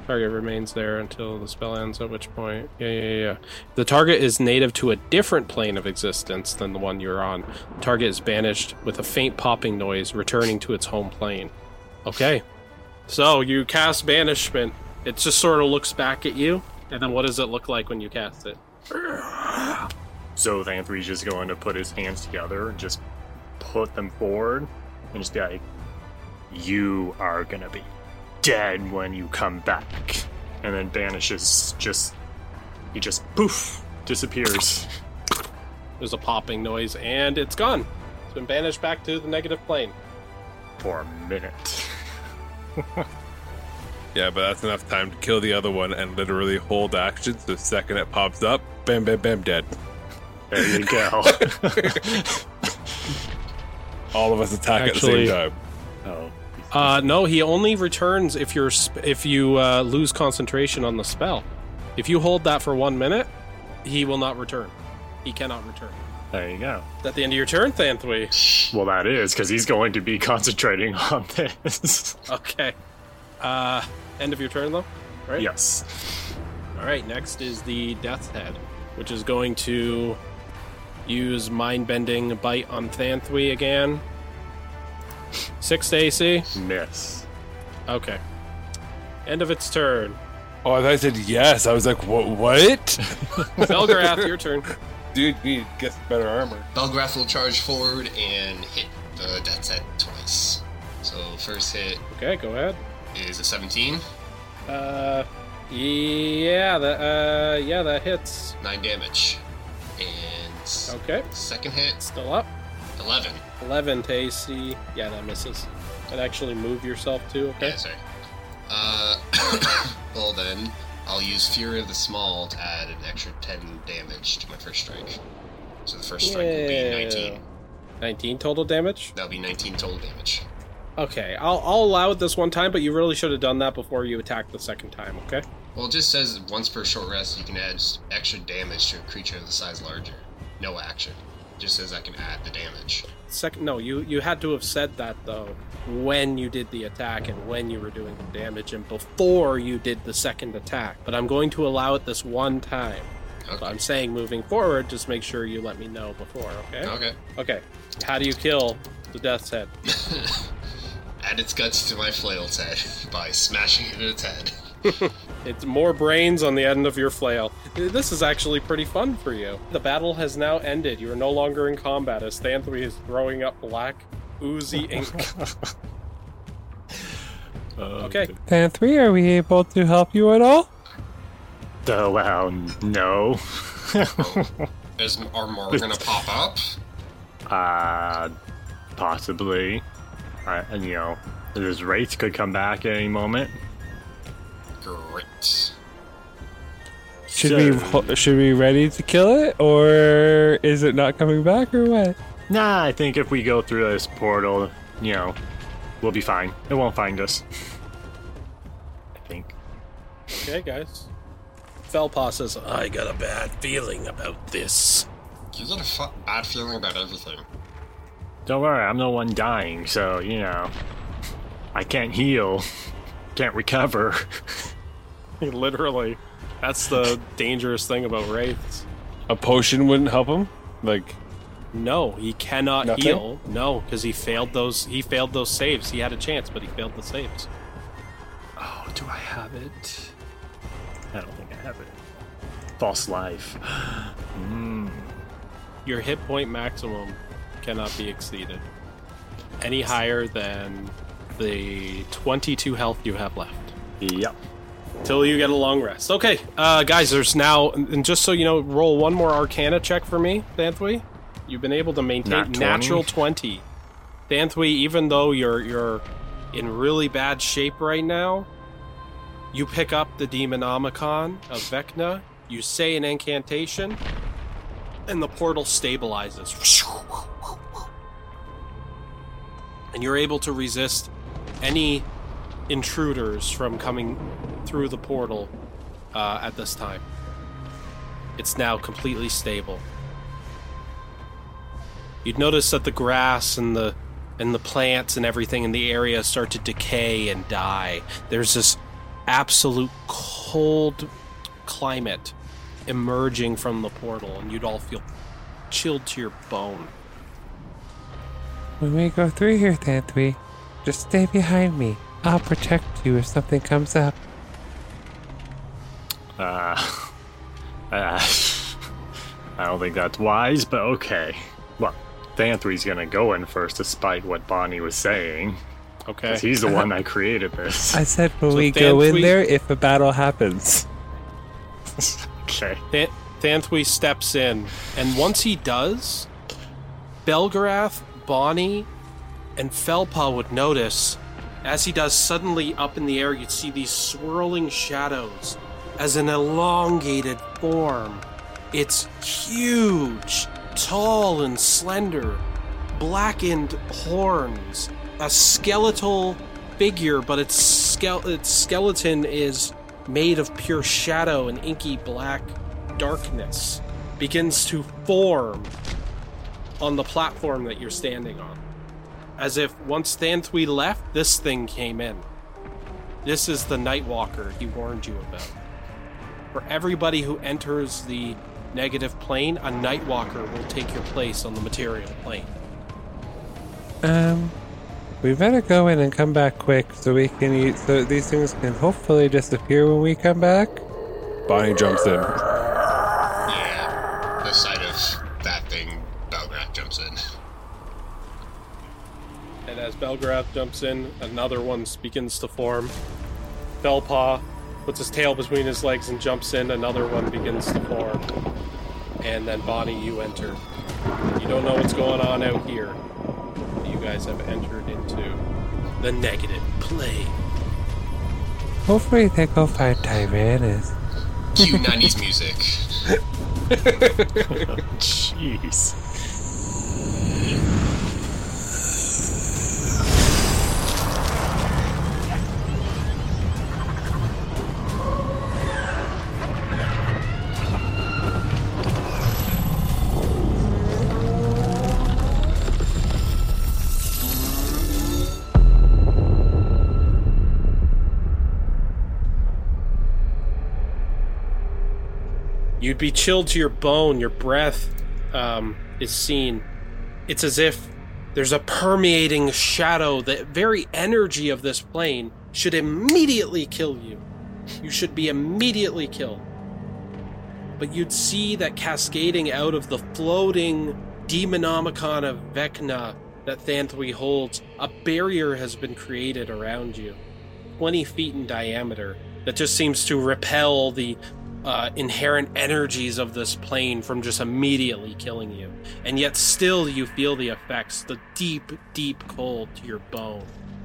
Target remains there until the spell ends, at which point. Yeah, yeah, yeah. The target is native to a different plane of existence than the one you're on. The target is banished with a faint popping noise, returning to its home plane. Okay. So you cast Banishment. It just sort of looks back at you. And then what does it look like when you cast it? So Thanthwe's just going to put his hands together and just put them forward and just be like, You are gonna be dead when you come back. And then banishes just he just poof disappears. There's a popping noise, and it's gone. It's been banished back to the negative plane. for a minute. Yeah, but that's enough time to kill the other one and literally hold action. So the second it pops up, bam, bam, bam, dead. There you go. All of us attack Actually- at the same time. oh. Uh, no, he only returns if you're sp- if you uh, lose concentration on the spell. If you hold that for one minute, he will not return. He cannot return. There you go. Is that the end of your turn, Thanthwe? Well, that is because he's going to be concentrating on this. Okay. Uh, end of your turn, though? Right? yes. All right, next is the Death's Head, which is going to use Mind Bending Bite on Thanthwe again. Six to AC? Miss. Okay. End of its turn. Oh, I thought I said yes. I was like, what? What? Belgrath, your turn. Dude, you need get better armor. Belgrath will charge forward and hit the Death's Head twice. So first hit Okay, go ahead. is a 17, Uh, yeah, that uh, yeah, that hits. 9 damage. And Okay, second hit, still up. 11. Eleven to AC. Yeah, that misses. And actually move yourself too. Okay. Yeah, sorry. Uh, well then, I'll use Fury of the Small to add an extra 10 damage to my first strike. So the first strike will be 19. 19 total damage. That'll be 19 total damage. Okay, I'll I'll allow it this one time, but you really should have done that before you attacked the second time. Okay. Well, it just says once per short rest, you can add extra damage to a creature of the size larger. No action. Just says I can add the damage. Second, no, you you had to have said that though when you did the attack and when you were doing the damage and before you did the second attack. But I'm going to allow it this one time. So Okay. I'm saying moving forward, just make sure you let me know before. Okay. Okay. Okay. How do you kill the Death's Head? Add its guts to my flail's head by smashing it in its head. It's more brains on the end of your flail. This is actually pretty fun for you. The battle has now ended. You are no longer in combat as Thanthwe is throwing up black, oozy ink. Okay. Fan are we able to help you at all? Oh, well, no. Is are more gonna pop up? uh, possibly. Uh, and, you know, this Wraith could come back at any moment. Great. Should So- we ho- should we ready to kill it, or is it not coming back, or what? Nah, I think if we go through this portal, you know, we'll be fine. It won't find us. I think. Okay, guys. Felpaw says, I got a bad feeling about this. You got a bad feeling about everything. Don't worry, I'm the one dying, so, you know, I can't heal, can't recover. Literally. That's the dangerous thing about Wraiths. A potion wouldn't help him. Like, No, he cannot Nothing? heal. No, because he failed those he failed those saves. He had a chance, but he failed the saves. Oh, do I have it? I don't think I have it. False life. Hmm. Your hit point maximum cannot be exceeded. Any higher than the 22 health you have left. Yep. Till you get a long rest. Okay, uh, guys, there's now, and just so you know, roll one more Arcana check for me, Thanthwe. You've been able to maintain Nat 20? natural twenty. Thanthwe, even though you're you're in really bad shape right now, you pick up the Demonomicon of Vecna. You say an incantation, and the portal stabilizes. And you're able to resist any intruders from coming through the portal uh, at this time. It's now completely stable. You'd notice that the grass and the and the plants and everything in the area start to decay and die. There's this absolute cold climate emerging from the portal, and you'd all feel chilled to your bone. When we go through here, Thanthwe, just stay behind me. I'll protect you if something comes up. Uh, uh, I don't think that's wise, but okay. Well, Thanthwe's gonna go in first, despite what Bonnie was saying. Okay. 'cause he's the one that created this. I said when So we go in there, if a battle happens. okay. Th- Thanthwe steps in, and once he does, Belgrath, Bonnie, and Felpaw would notice. As he does, suddenly up in the air, you'd see these swirling shadows as an elongated form. It's huge, tall, and slender, blackened horns, a skeletal figure, but its, skele- its skeleton is made of pure shadow and inky black darkness begins to form on the platform that you're standing on. As if once Thanthwe left, this thing came in. This is the Nightwalker he warned you about. For everybody who enters the negative plane, a Nightwalker will take your place on the material plane. Um, we better go in and come back quick so we can eat. So these things can hopefully disappear when we come back. Bonnie jumps in. Yeah, the sight of that thing, Belgrath jumps in. And Belgrath jumps in, another one begins to form. Felpaw puts his tail between his legs and jumps in, another one begins to form. And then Bonnie, you enter. You don't know what's going on out here. You guys have entered into the negative plane. Hopefully they go find Tyrannus. Cue 90s music. Jeez. You'd be chilled to your bone. Your breath um, is seen. It's as if there's a permeating shadow. The very energy of this plane should immediately kill you. You should be immediately killed. But you'd see that cascading out of the floating demonomicon of Vecna that Thanthwe holds, a barrier has been created around you, 20 feet in diameter, that just seems to repel the uh, inherent energies of this plane from just immediately killing you. And yet, still, you feel the effects, the deep, deep cold to your bone.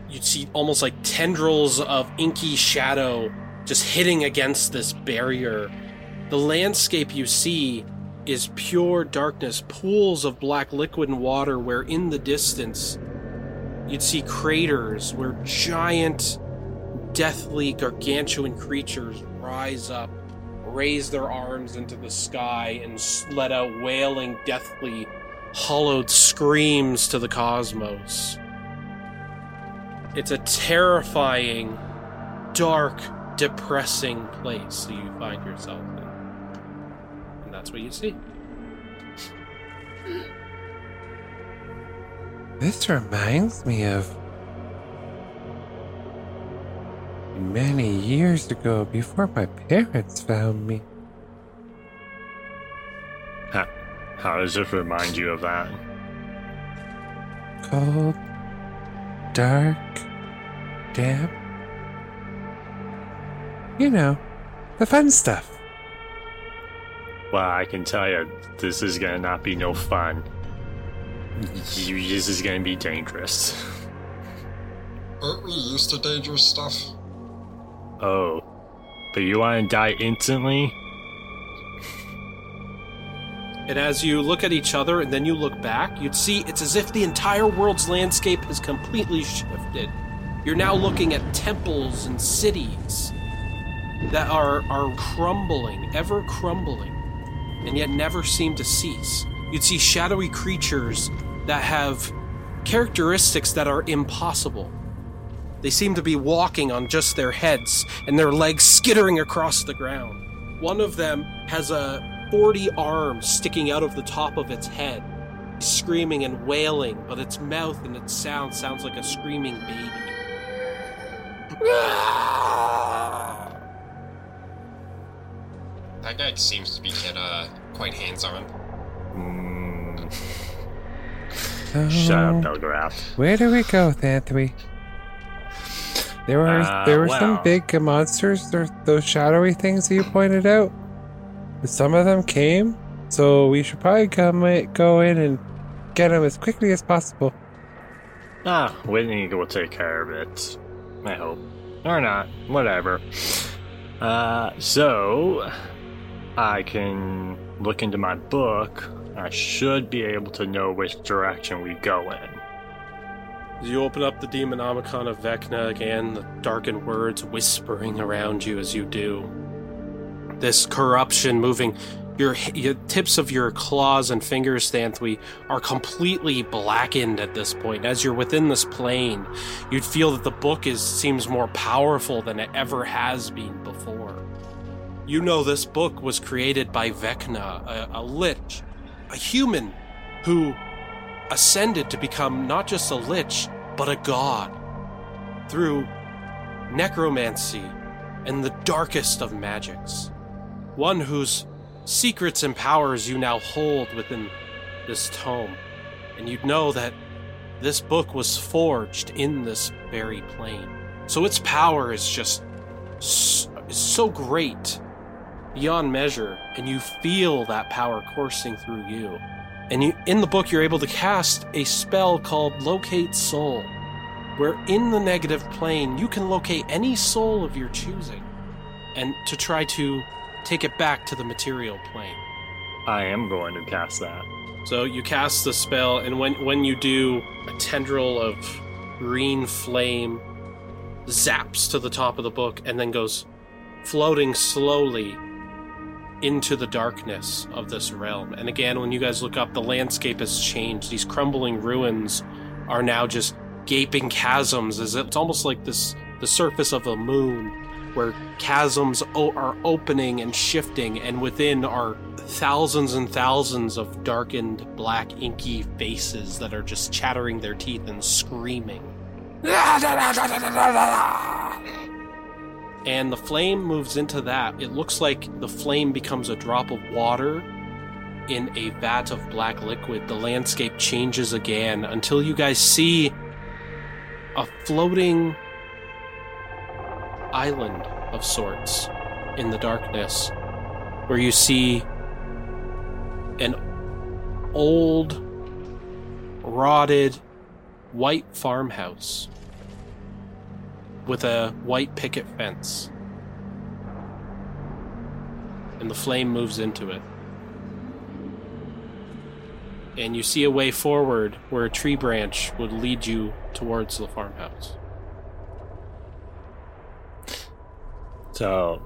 You'd see almost like tendrils of inky shadow just hitting against this barrier. The landscape you see is pure darkness, pools of black liquid and water, where in the distance you'd see craters where giant, deathly, gargantuan creatures rise up raise their arms into the sky and let out wailing, deathly, hollowed screams to the cosmos. It's a terrifying, dark, depressing place that you find yourself in. And that's what you see. This reminds me of many years ago before my parents found me. How, how does it remind you of that? Cold, dark, damp. You know, the fun stuff. Well, I can tell you, this is gonna not be no fun. You, this is gonna be dangerous. Aren't we used to dangerous stuff? Oh, but you want to die instantly? And as you look at each other and then you look back, you'd see it's as if the entire world's landscape has completely shifted. You're now looking at temples and cities that are, are crumbling, ever crumbling, and yet never seem to cease. You'd see shadowy creatures that have characteristics that are impossible. They seem to be walking on just their heads and their legs skittering across the ground. One of them has a 40 arms sticking out of the top of its head, screaming and wailing, but its mouth and its sound sounds like a screaming baby. That guy seems to be get, uh, quite hands-on. Mm, So, shut up, Belgrath. Where do we go, Thanthwe? There were Uh, there were some big monsters, those shadowy things that you pointed out. Some of them came, so we should probably come go in and get them as quickly as possible. Ah, Whitney will take care of it. I hope. Or not. Whatever. Uh, so, I can look into my book. I should be able to know which direction we go in. You open up the Demonomicon of Vecna again, the darkened words whispering around you as you do. This corruption moving. Your, your tips of your claws and fingers, Thanthwe, are completely blackened at this point. As you're within this plane, you'd feel that the book is seems more powerful than it ever has been before. You know this book was created by Vecna, a, a lich, a human who ascended to become not just a lich, but a god through necromancy and the darkest of magics. One whose secrets and powers you now hold within this tome. And you'd know that this book was forged in this very plane. So its power is just so great beyond measure, and you feel that power coursing through you. And you, in the book, you're able to cast a spell called Locate Soul, where in the negative plane, you can locate any soul of your choosing and to try to take it back to the material plane. I am going to cast that. So you cast the spell, and when, when you do, a tendril of green flame zaps to the top of the book and then goes floating slowly into the darkness of this realm. And again, when you guys look up, the landscape has changed. These crumbling ruins are now just gaping chasms. As it's almost like this the surface of a moon, where chasms o- are opening and shifting, and within are thousands and thousands of darkened, black, inky faces that are just chattering their teeth and screaming. and the flame moves into that. It looks like the flame becomes a drop of water in a vat of black liquid. The landscape changes again until you guys see a floating island of sorts in the darkness where you see an old, rotted, white farmhouse with a white picket fence. And the flame moves into it. And you see a way forward where a tree branch would lead you towards the farmhouse. So,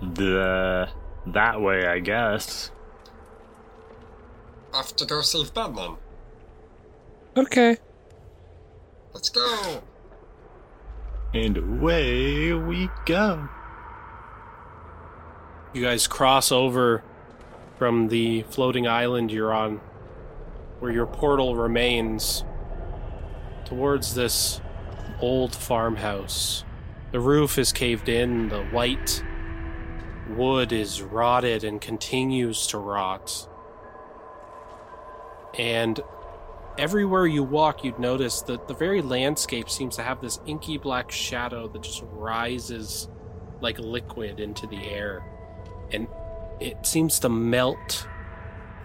the that way, I guess. Have to go save Ben then. Okay. Let's go. And away we go. You guys cross over from the floating island you're on, where your portal remains, towards this old farmhouse. The roof is caved in, the white wood is rotted and continues to rot. And everywhere you walk, you'd notice that the very landscape seems to have this inky black shadow that just rises like liquid into the air, and it seems to melt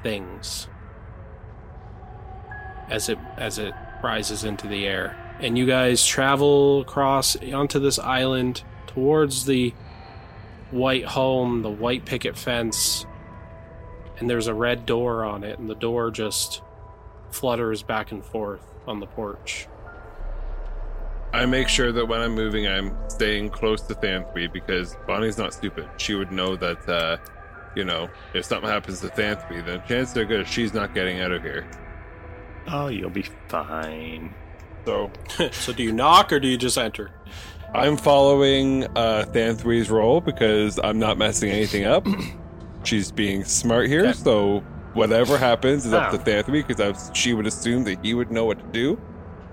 things as it as it rises into the air. And you guys travel across onto this island towards the white home, the white picket fence, and there's a red door on it, and the door just flutters back and forth on the porch. I make sure that when I'm moving, I'm staying close to Thanthwe because Bonnie's not stupid. She would know that, uh, you know, if something happens to Thanthwe, then chances are good she's not getting out of here. Oh, you'll be fine. So so do you knock or do you just enter? I'm following uh, Thanthwe's role because I'm not messing anything up. She's being smart here, Okay. so whatever happens is up to Oh. Because she would assume that he would know what to do.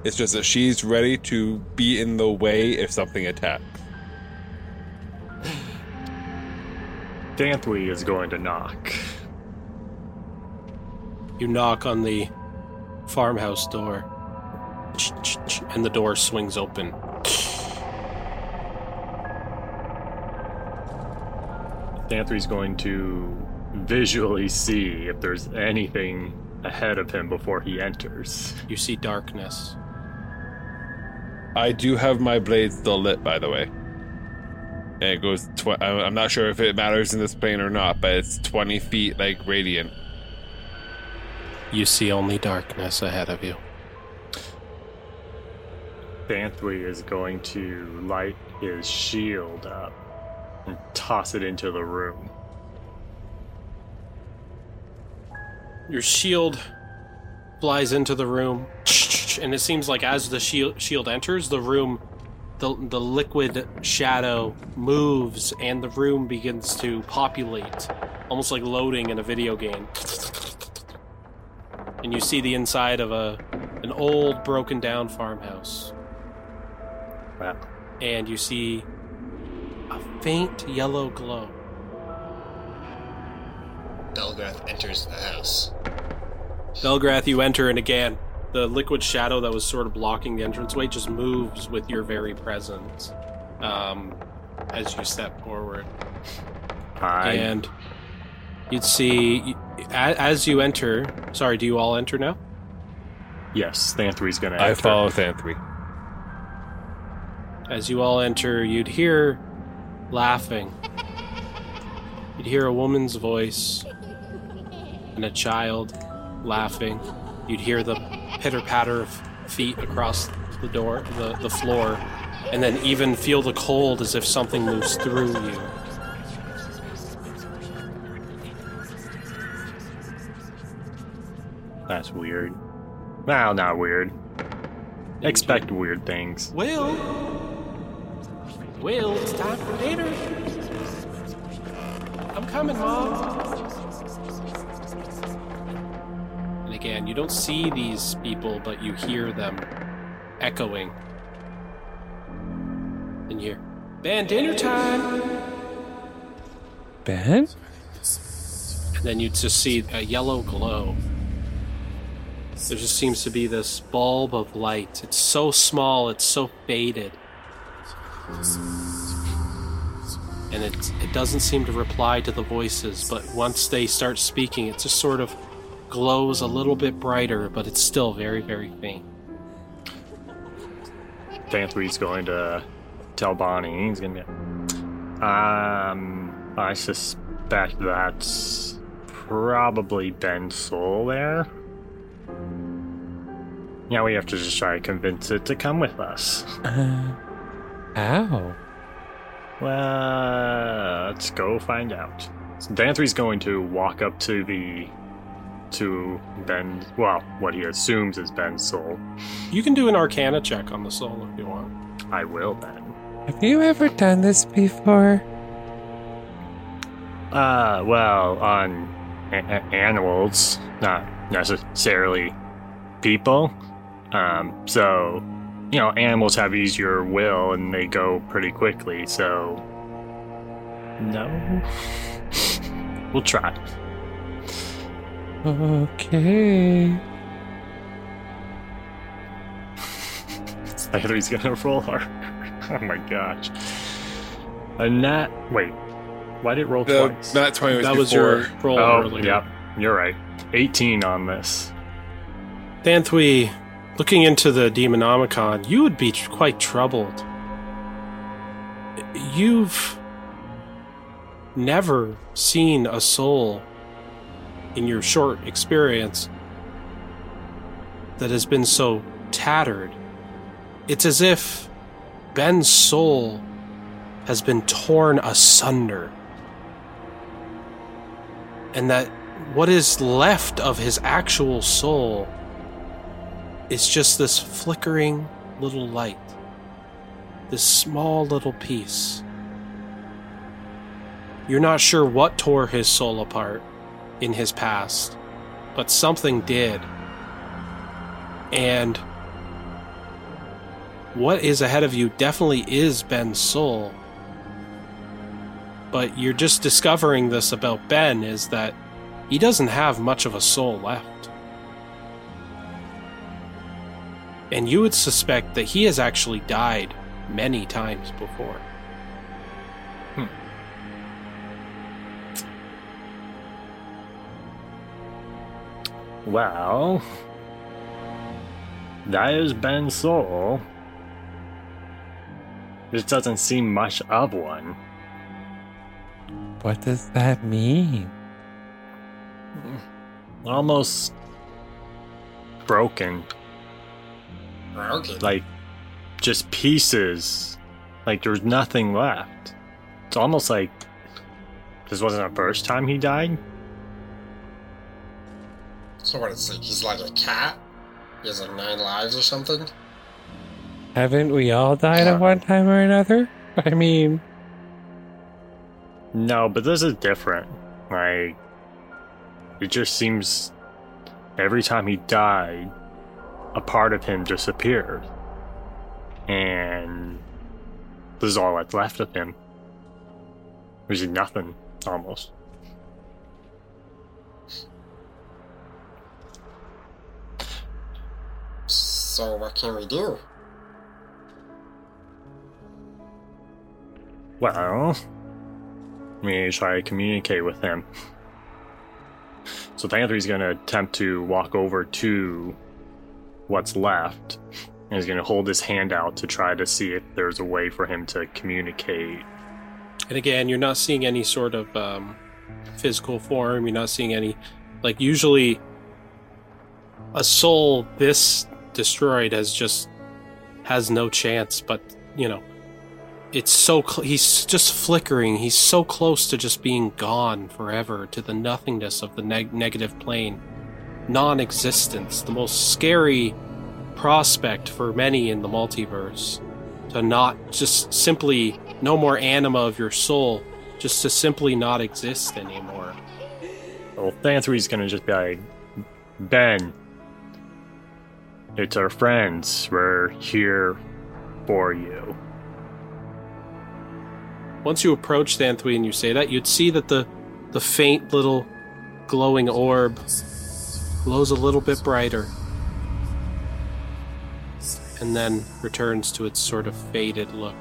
It's just that she's ready to be in the way if something attacks. Thanthwe is going to knock. You knock on the farmhouse door, and the door swings open. Thanthwe's going to visually see if there's anything ahead of him before he enters. You see darkness. I do have my blade still lit, by the way. And it goes. Tw- I'm I'm not sure if it matters in this plane or not, but it's 20 feet, like radiant. You see only darkness ahead of you. Thanthwe is going to light his shield up and toss it into the room. Your shield flies into the room, and it seems like as the shield, shield enters the room, the, the liquid shadow moves, and the room begins to populate, almost like loading in a video game. And you see the inside of a an old, broken down farmhouse, Wow. and you see a faint yellow glow. Belgrath enters the house. Belgrath, you enter, and again, the liquid shadow that was sort of blocking the entranceway just moves with your very presence um, as you step forward. I and you'd see, as you enter, sorry, do you all enter now? yes, Thanthwe's going to enter. I enter. follow Thanthwe. As you all enter, you'd hear laughing. You'd hear a woman's voice and a child laughing. You'd hear the pitter patter of feet across the door, the, the floor, and then even feel the cold as if something moves through you. That's weird. Well, not weird. Expect weird things. Will! Will, it's time for dinner! I'm coming, Mom! Again, you don't see these people, but you hear them echoing. And you hear, Ben, dinner time! Ben? And then you just see a yellow glow. There just seems to be this bulb of light. It's so small, it's so faded. And it, it doesn't seem to reply to the voices, but once they start speaking, it just sort of glows a little bit brighter, but it's still very, very faint. Thanthwe's going to tell Bonnie. He's going to be. Um, I suspect that's probably Ben Soul there. Yeah, we have to just try to convince it to come with us. Uh, how? Well, let's go find out. So Thanthwe's going to walk up to the to Ben. Well, what he assumes is Ben's soul. You can do an arcana check on the soul if you want. I will then. Have you ever done this before? Uh, well, on a- a- animals, not necessarily people. Um, so, you know, animals have easier will and they go pretty quickly, so. No. we'll try. Okay. Either he's gonna roll hard. Oh my gosh. A nat. Wait. Why did it roll The twice? nat 20 was that was before. your roll oh, earlier. yep. You're right. 18 on this. Thanthwe, looking into the Demonomicon, you would be quite troubled. You've never seen a soul in your short experience that has been so tattered. It's as if Ben's soul has been torn asunder. And that what is left of his actual soul is just this flickering little light. This small little piece. You're not sure what tore his soul apart in his past, but something did. And what is ahead of you definitely is Ben's soul. But you're just discovering this about Ben is that he doesn't have much of a soul left. And you would suspect that he has actually died many times before. Well, that is Ben's soul. This doesn't seem much of one. What does that mean? Almost broken. Okay. Like, just pieces. Like, there's nothing left. It's almost like this wasn't the first time he died. So what is he? He's like a cat? He has like nine lives or something? Haven't we all died at one time or another? I mean, No, but this is different. Like, it just seems every time he died, a part of him disappeared. And this is all that's left of him. Which is nothing, almost. So what can we do? Well, we try to communicate with him. So Thanthwe's going to attempt to walk over to what's left, and he's going to hold his hand out to try to see if there's a way for him to communicate. And again, you're not seeing any sort of um, physical form. You're not seeing any, like usually, a soul this destroyed has just has no chance. But you know, it's so cl- he's just flickering. He's so close to just being gone forever to the nothingness of the neg- negative plane, non-existence. The most scary prospect for many in the multiverse to not just simply no more anima of your soul, just to simply not exist anymore. Well, going to just be like, Ben, it's our friends. We're here for you. Once you approach Thanthwe and you say that, you'd see that the the faint little glowing orb glows a little bit brighter. And then returns to its sort of faded look.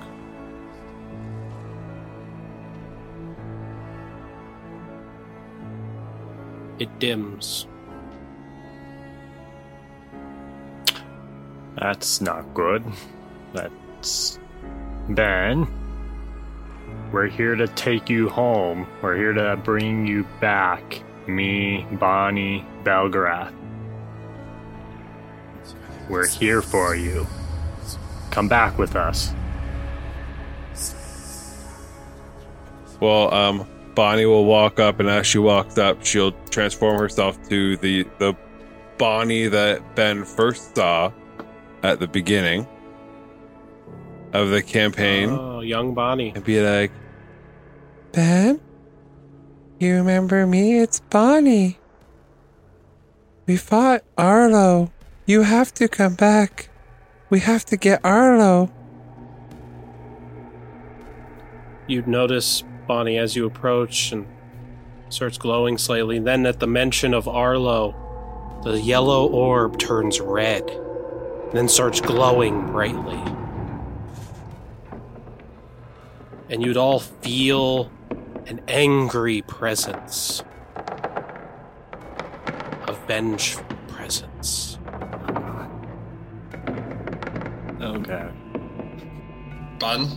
It dims. That's not good. That's. Ben, we're here to take you home. We're here to bring you back. Me, Bonnie, Belgrath. We're here for you. Come back with us. Well, um, Bonnie will walk up, and as she walks up, she'll transform herself to the the Bonnie that Ben first saw at the beginning of the campaign, Oh, young Bonnie. and be like, Ben? You remember me? It's Bonnie. We fought Arlo. You have to come back. We have to get Arlo. You'd notice Bonnie as you approach and starts glowing slightly. Then, at the mention of Arlo, the yellow orb turns red, then starts glowing brightly. and you'd all feel an angry presence. A vengeful presence. Okay. Bun,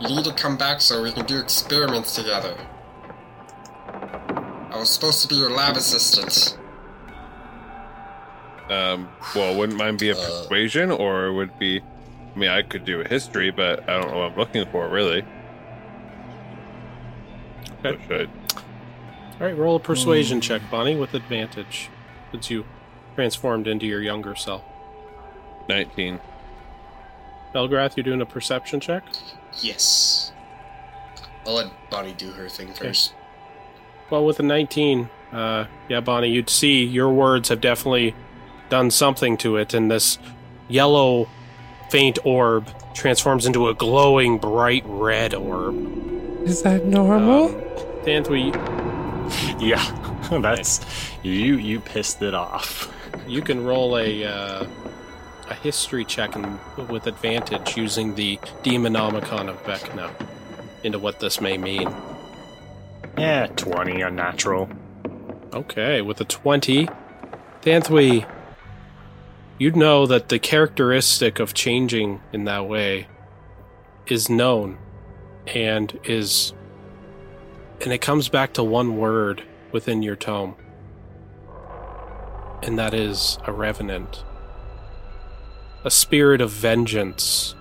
you need to come back so we can do experiments together. I was supposed to be your lab assistant. Um, well, wouldn't mine be a Uh, persuasion, or would be? I mean, I could do a history, but I don't know what I'm looking for, really. So Okay. should All right, roll a persuasion check, Bonnie, with advantage, since you transformed into your younger self. 19. Belgrath, you're doing a perception check. Yes. I'll let Bonnie do her thing first. Well, with a 19, uh, yeah, Bonnie, you'd see your words have definitely done something to it, and this yellow, faint orb transforms into a glowing, bright red orb. Is that normal? Um, Thanthwe, Yeah, that's you. You pissed it off. you can roll a uh, a history check and, with advantage using the Demonomicon of Vecna into what this may mean. Yeah, twenty unnatural. Okay, with a 20, Thanthwe, you'd know that the characteristic of changing in that way is known and is. And it comes back to one word within your tome. And that is a revenant. A spirit of vengeance.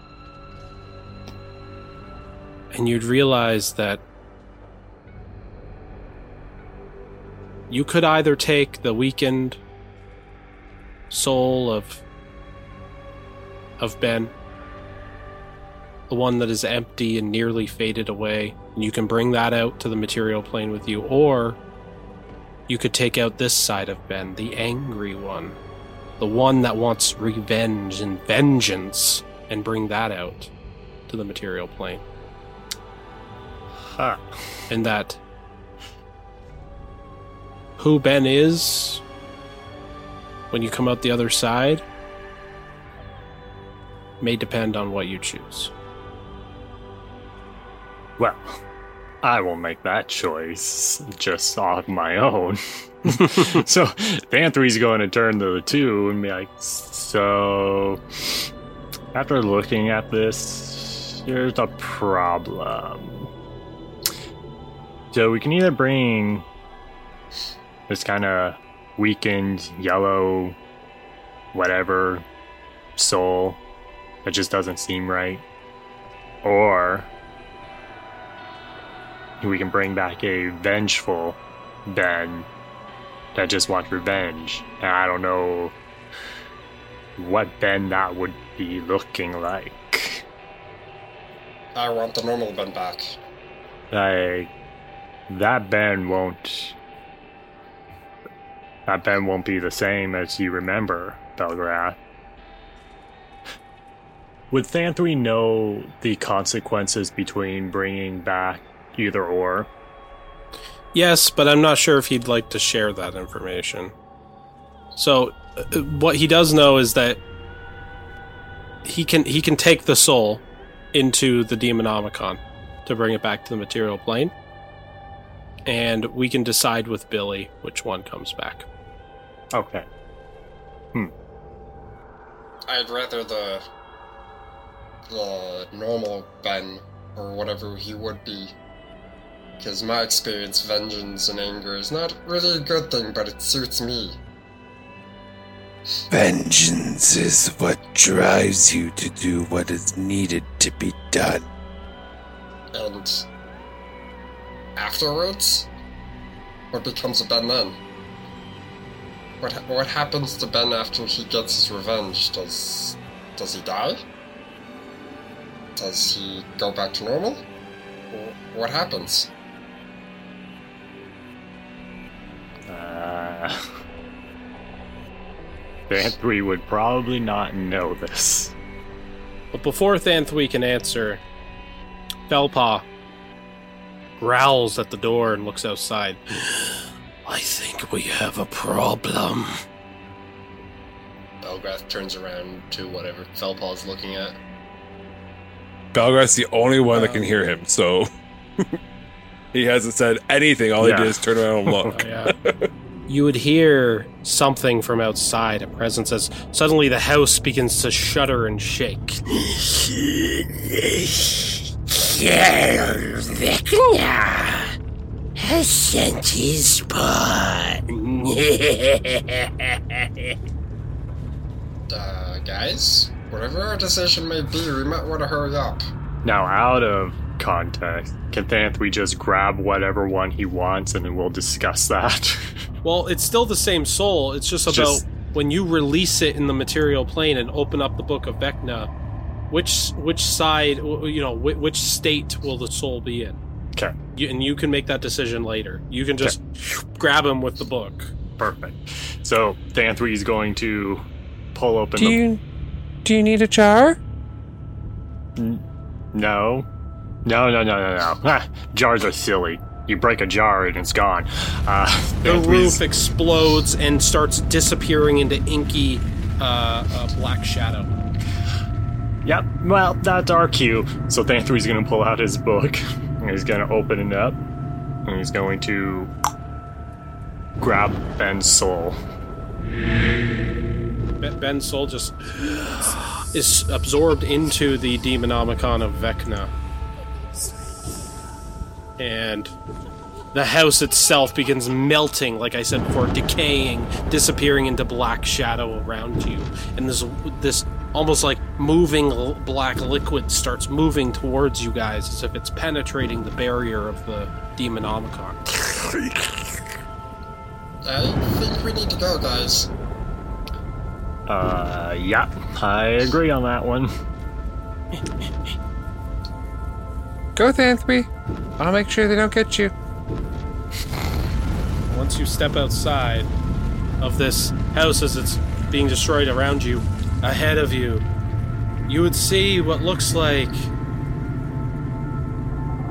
And you'd realize that you could either take the weakened soul of of Ben, the one that is empty and nearly faded away, and you can bring that out to the material plane with you, or you could take out this side of Ben, the angry one, the one that wants revenge and vengeance, and bring that out to the material plane. Huh. and that who Ben is when you come out the other side may depend on what you choose. Well, I will make that choice just off my own. so Panther's going to turn to the two and be like, so after looking at this, here's a problem. So we can either bring this kind of weakened yellow whatever soul that just doesn't seem right, or we can bring back a vengeful Ben that just wants revenge. And I don't know what Ben that would be looking like. I want the normal Ben back. Like that Ben won't that Ben won't be the same as you remember, Belgrath. Would Thanthwe know the consequences between bringing back either or? Yes, but I'm not sure if he'd like to share that information. So, uh, what he does know is that he can he can take the soul into the Demonomicon to bring it back to the material plane, and we can decide with Billy which one comes back. Okay. Hmm. I'd rather the the normal Ben or whatever he would be. Because my experience, vengeance and anger is not really a good thing, but it suits me. Vengeance is what drives you to do what is needed to be done. And afterwards, what becomes of Ben then? What ha- what happens to Ben after he gets his revenge? Does does he die? Does he go back to normal? What happens? Uh, Thanthwe would probably not know this. But before Thanthwe can answer, Felpaw growls at the door and looks outside. I think we have a problem. Belgrath turns around to whatever Felpaw's looking at. Belgrath's the only one that can uh, hear him, so he hasn't said anything. All Yeah. he did is turn around and look. Yeah. you would hear something from outside, a presence, as suddenly the house begins to shudder and shake. Vecna has sent his spawn. Uh, guys, whatever our decision may be, we might want to hurry up. Now, out of context, can Thanthwe just grab whatever one he wants and then we'll discuss that? Well, it's still the same soul. It's just about Just- when you release it in the material plane and open up the book of Vecna, which which side, you know, whi- which state will the soul be in? Okay, You, and you can make that decision later. You can just grab him with the book. perfect. So, Thanthwe is going to pull open Do the. you do you need a jar? No. No, no, no, no, no. Ah, jars are silly. You break a jar and it's gone. Uh, The roof explodes and starts disappearing into inky uh, uh, black shadow. Yep, well, that's our cue. So Thanthwe's going to pull out his book, he's going to open it up, and he's going to grab Ben's soul. Be- Ben's soul just is absorbed into the demonomicon of Vecna. And the house itself begins melting, like I said before, decaying, disappearing into black shadow around you. And this this almost like moving l- black liquid starts moving towards you guys as if it's penetrating the barrier of the demonomicon. I think we need to go, guys. Uh, yeah, I agree on that one. Go, Thanthwe. I'll make sure they don't get you. Once you step outside of this house as it's being destroyed around you, ahead of you, you would see what looks like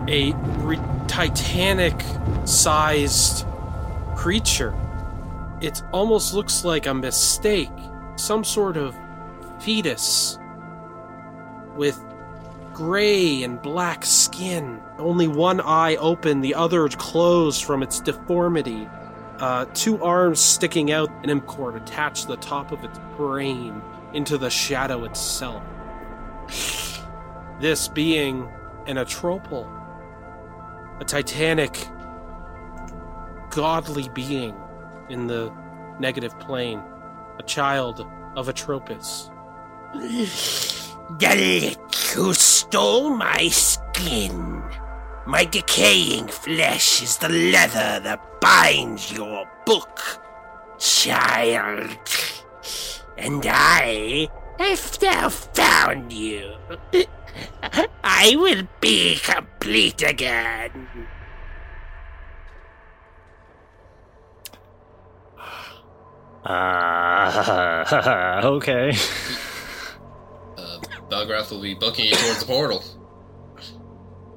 a re- Titanic sized creature. It almost looks like a mistake, some sort of fetus with gray and black skin, only one eye open, the other closed from its deformity. Uh, two arms sticking out, an M cord attached to the top of its brain into the shadow itself. This being an atropal, a titanic, godly being in the negative plane, a child of Atropus. The lick who stole my skin. My decaying flesh is the leather that binds your book, child. And I have now found you. I will be complete again. Uh, okay. Uh, Belgrath will be booking you towards the portal.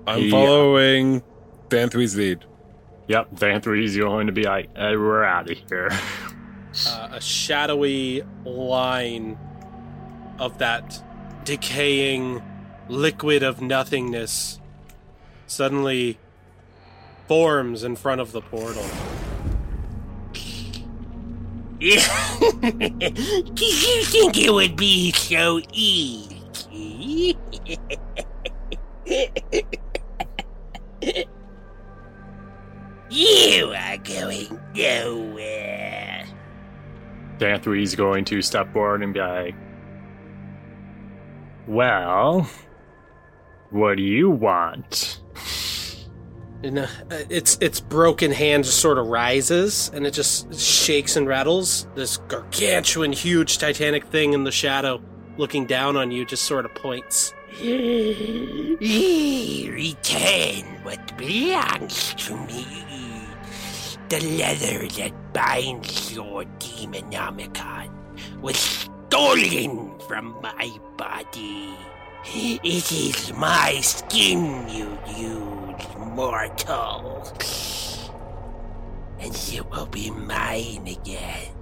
I'm Yeah. following Thanthwe's lead. Yep, Thanthwe's going to be like, hey, we're out of here. uh, a shadowy line of that decaying liquid of nothingness suddenly forms in front of the portal. Did you think it would be so easy? you are going nowhere. Thanthwe's going to step forward and be like, well, what do you want? And uh, its its broken hand just sort of rises and it just shakes and rattles. This gargantuan, huge Titanic thing in the shadow, looking down on you, just sort of points. Return what belongs to me. The leather that binds your demonomicon was stolen from my body. It is my skin you use, mortal. And it will be mine again.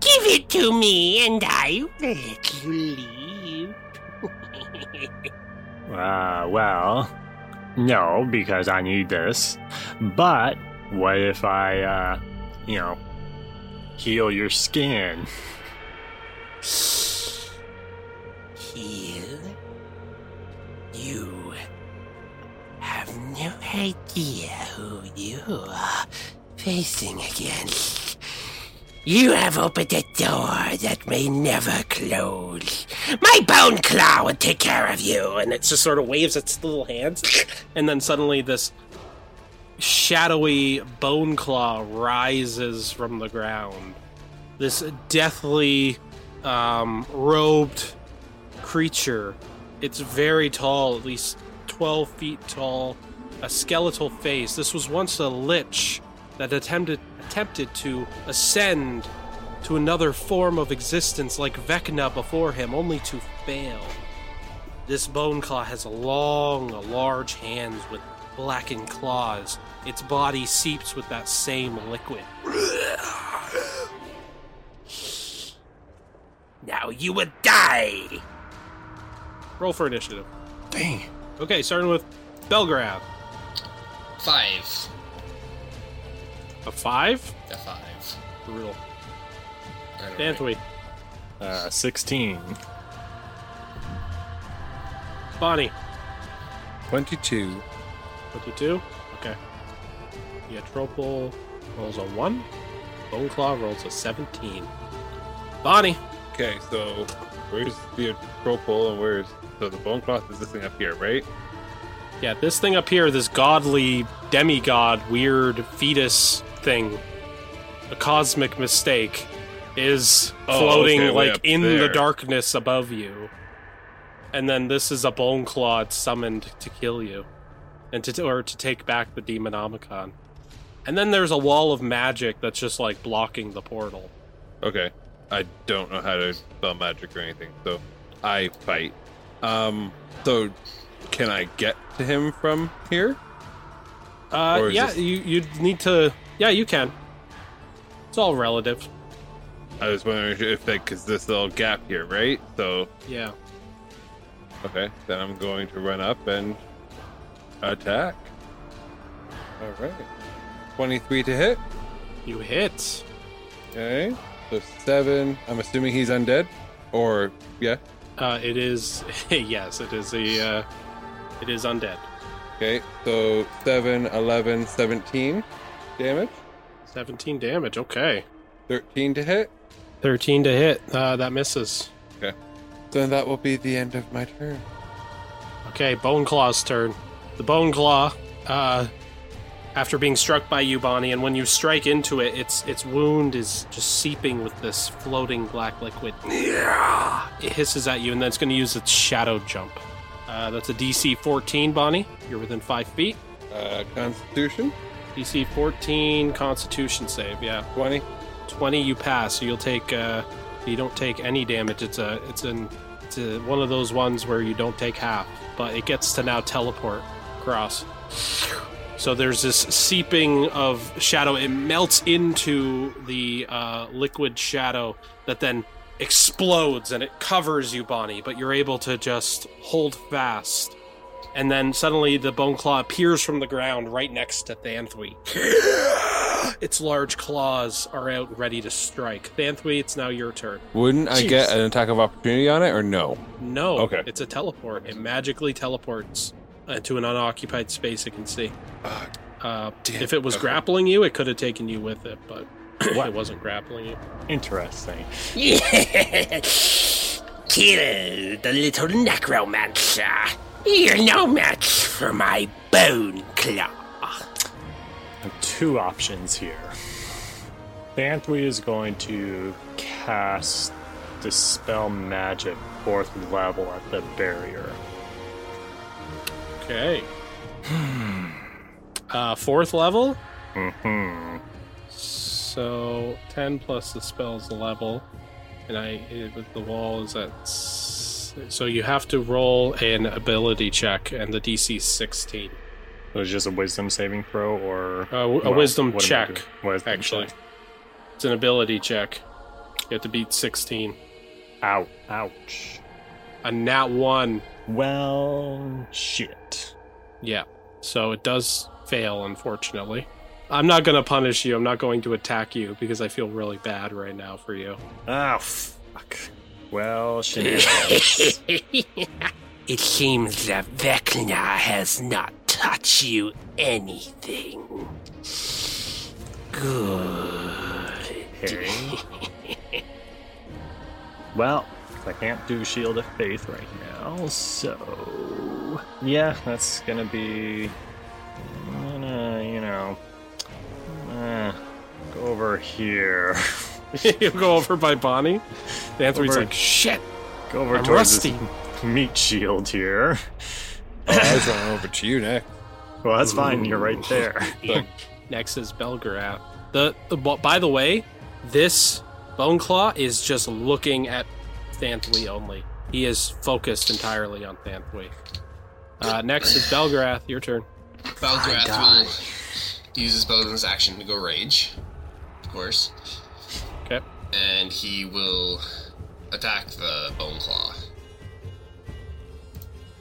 Give it to me and I will let you leave. Uh, well, no, because I need this. But what if I, uh, you know, heal your skin? Heal? You have no idea who you are facing against. You have opened a door that may never close. My bone claw will take care of you. and it just sort of waves its little hands, and then suddenly this shadowy bone claw rises from the ground. This deathly um, robed creature. It's very tall, at least 12 feet tall, a skeletal face. This was once a lich that attempted attempted to ascend to another form of existence like Vecna before him, only to fail. This bone claw has long, large hands with blackened claws. Its body seeps with that same liquid. Now you will die. Roll for initiative. Dang. Okay, starting with Belgrath. Five. A five? A five. Brutal. I. Uh, 16. Bonnie. 22. 22. Okay. Yeah, Tropol rolls a 1. Bone Claw rolls a 17. Bonnie. Okay, so where's the Tropol and where's so the bone claw is this thing up here, right? Yeah, this thing up here, this godly demigod, weird fetus thing, a cosmic mistake, is Oh, floating okay, like in the darkness above you. And then this is a bone claw summoned to kill you, and to or to take back the demonomicon. And then there's a wall of magic that's just like blocking the portal. Okay. I don't know how to spell magic or anything, so I fight. Um so can I get to him from here? Uh, yeah, this- you you need to. Yeah, you can. It's all relative. I was wondering if they cuz this little gap here, right? So Yeah. okay, then I'm going to run up and attack. All right. 23 to hit. You hit. Okay. So 7. I'm assuming he's undead or yeah. Uh, it is yes, it is a uh, it is undead. Okay. So 7, 11, 17 damage. 17 damage. Okay. 13 to hit. 13 to hit. Uh, that misses. Okay. Then that will be the end of my turn. Okay, Bone Claw's turn. The Bone Claw, uh, after being struck by you, Bonnie, and when you strike into it, its its wound is just seeping with this floating black liquid. Yeah. It hisses at you, and then it's going to use its shadow jump. Uh, that's a DC 14, Bonnie. You're within five feet. Uh, Constitution DC 14 Constitution save. Yeah, 20. 20 you pass, so you'll take. Uh, you don't take any damage. It's a. It's an. It's a, one of those ones where you don't take half, but it gets to now teleport across. So there's this seeping of shadow. It melts into the uh, liquid shadow that then explodes and it covers you, Bonnie. But you're able to just hold fast. And then suddenly the bone claw appears from the ground right next to Thanthwe. its large claws are out ready to strike. Thanthwe, it's now your turn. Wouldn't I get an attack of opportunity on it or no? No, Okay. it's a teleport. It magically teleports into an unoccupied space it can see. Uh, if it was Okay. grappling you, it could have taken you with it, but it wasn't grappling you. Interesting. Kill the little necromancer. You're no match for my bone claw. Two options here. Thanthwe is going to cast Dispel Magic fourth level at the barrier. Okay. uh, fourth level. hmm So ten plus the spell's level, and I it, with the wall is at. s- So you have to roll an ability check, and the DC is sixteen. It was just a wisdom saving throw or Uh, a well, wisdom what am I check. Wisdom actually. check. It's an ability check. You have to beat sixteen. Ow. Ouch. A nat one. Well, shit. Yeah. So it does fail, unfortunately. I'm not going to punish you. I'm not going to attack you because I feel really bad right now for you. Ah, fuck. Well, shenanigans. It seems that Vecna has not taught you anything. Good. Harry. well, I can't do Shield of Faith right now, so yeah, that's gonna be, I'm gonna, you know, uh, go over here. you go over by Bonnie. The Anthony's Over- like, shit. Go over I'm towards rusty. this meat shield here. Oh, I was running over to you next. Well, that's fine. You're right there. Next is Belgrath. The, the by the way, this Bone Claw is just looking at Thanthwe only. He is focused entirely on Thanthwe. Uh, next is Belgrath. Your turn. Belgrath will use his bonus action to go rage, of course, Okay. and he will attack the Bone Claw,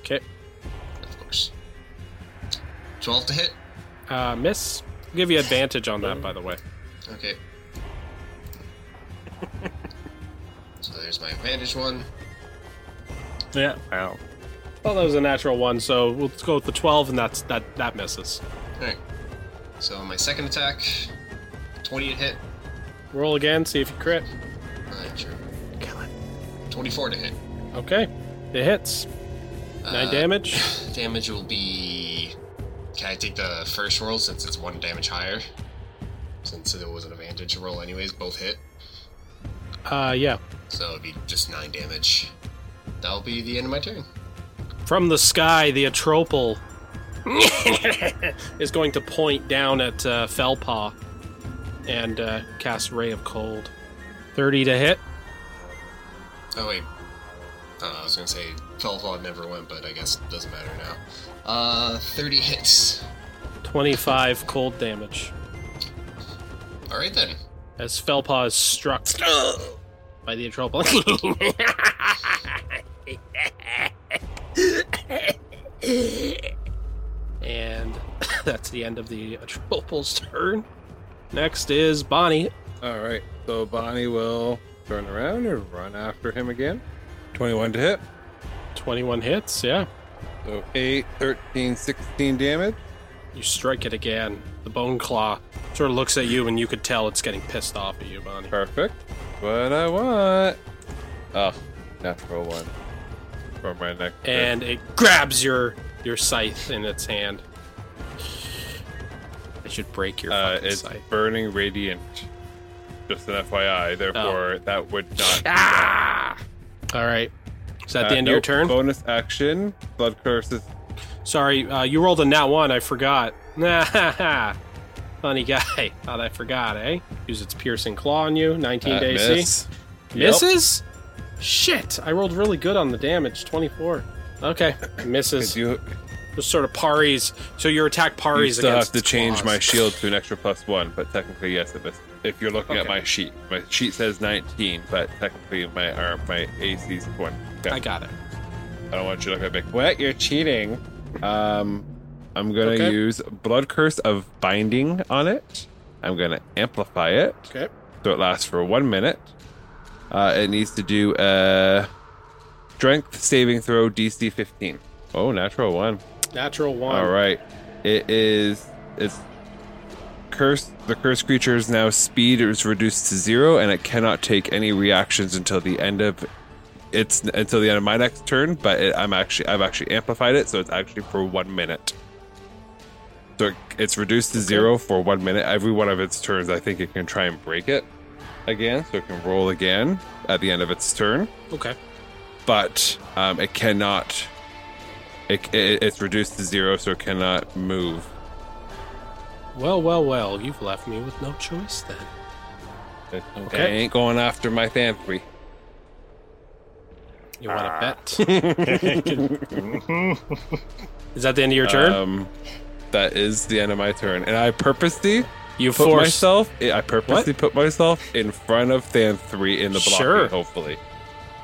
Okay. of course. 12 to hit. Uh, miss. I'll give you advantage on that, by the way. Okay. so there's my advantage one. yeah. Well, Well, that was a natural one, so we'll go with the twelve, and that's that. That misses. Alright. So my second attack, 20 to hit. Roll again. See if you crit. Alright, sure. 24 to hit. Okay. It hits. Nine Uh, damage. Damage will be. Can I take the first roll since it's one damage higher? Since it was an advantage roll, anyways, both hit. Uh, yeah. So it'd be just nine damage. That'll be the end of my turn. From the sky, the Atropal is going to point down at uh, Felpaw and uh, cast Ray of Cold. 30 to hit. Oh wait. Uh, I was gonna say Felpaw never went, but I guess it doesn't matter now. Uh, 30 hits. 25 cold damage. Alright then. As Felpaw is struck by the Atropal. and that's the end of the Atropal's turn. Next is Bonnie. All right, so Bonnie will turn around and run after him again. 21 to hit. 21 hits, yeah. So 8, 13, 16 damage. You strike it again. The bone claw sort of looks at you, and you could tell it's getting pissed off at you, Bonnie. Perfect. What I want. Oh, natural one. For my turn. And it grabs your your scythe in its hand. It should break your uh, it's scythe. burning radiant. Just an FYI. Therefore, that would not. Ah! All right. Is that Uh, the end of your turn? Bonus action. Blood curse is. Sorry, uh, you rolled a nat one. I forgot. Funny guy. Thought I forgot, eh? Use its piercing claw on you. 19 uh, to AC. miss. Yep. Misses? Shit, I rolled really good on the damage. 24. Okay, misses. 'Cause You, Just sort of parries. So your attack you parries still have against to change claws. my shield to an extra plus one, but technically, yes, it missed. If you're looking at my sheet, my sheet says 19, but technically my arm, my AC is 20. Okay. I got it. I don't want you to look at me. What? You're cheating. Um, I'm gonna Okay. use Blood Curse of Binding on it. I'm gonna amplify it Okay. so it lasts for one minute. Uh, it needs to do a Strength saving throw DC 15. Oh, natural one. Natural one. All right. It is. It's cursed. The cursed creature's now speed is reduced to zero, and it cannot take any reactions until the end of it's until the end of my next turn. But it, I'm actually I've actually amplified it, so it's actually for one minute. So it's reduced to zero for one minute. Every one of its turns, I think it can try and break it again, so it can roll again at the end of its turn Okay. but um, it cannot. It, it, it's reduced to zero, so it cannot move. Well, well, well. You've left me with no choice then. It, Okay. I ain't going after my Thanthwe. You want Ah. to bet? Is that the end of your turn? Um, that is the end of my turn, and I purposely you put myself. I purposely put myself in front of Thanthwe in the block. Sure. Hopefully,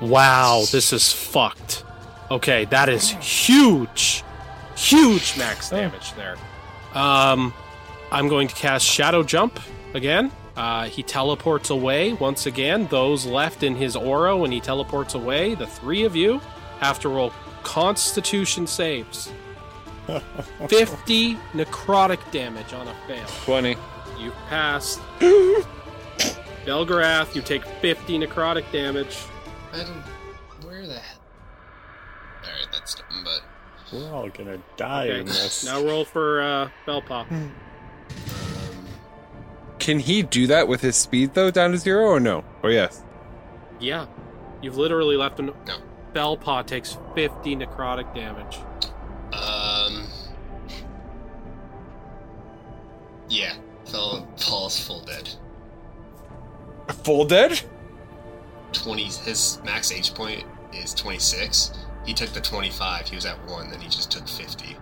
Wow, this is fucked. Okay, that is huge, huge max damage there. Um, I'm going to cast Shadow Jump again. Uh, he teleports away once again. Those left in his aura when he teleports away, the three of you have to roll Constitution saves. 50 necrotic damage on a fail. 20. You passed. Belgrath, you take 50 necrotic damage. I don't. Where the hell? Alright, that's dumb, but. We're all gonna die Okay, in this. Now roll for uh, Felpaw. Um, Can he do that with his speed though down to zero or no? Or yes? Yeah. You've literally left him. No. Felpaw takes 50 necrotic damage. Yeah, Fell falls full dead. Full dead? 20. His max H point is 26. He took the 25. He was at 1, then he just took 50.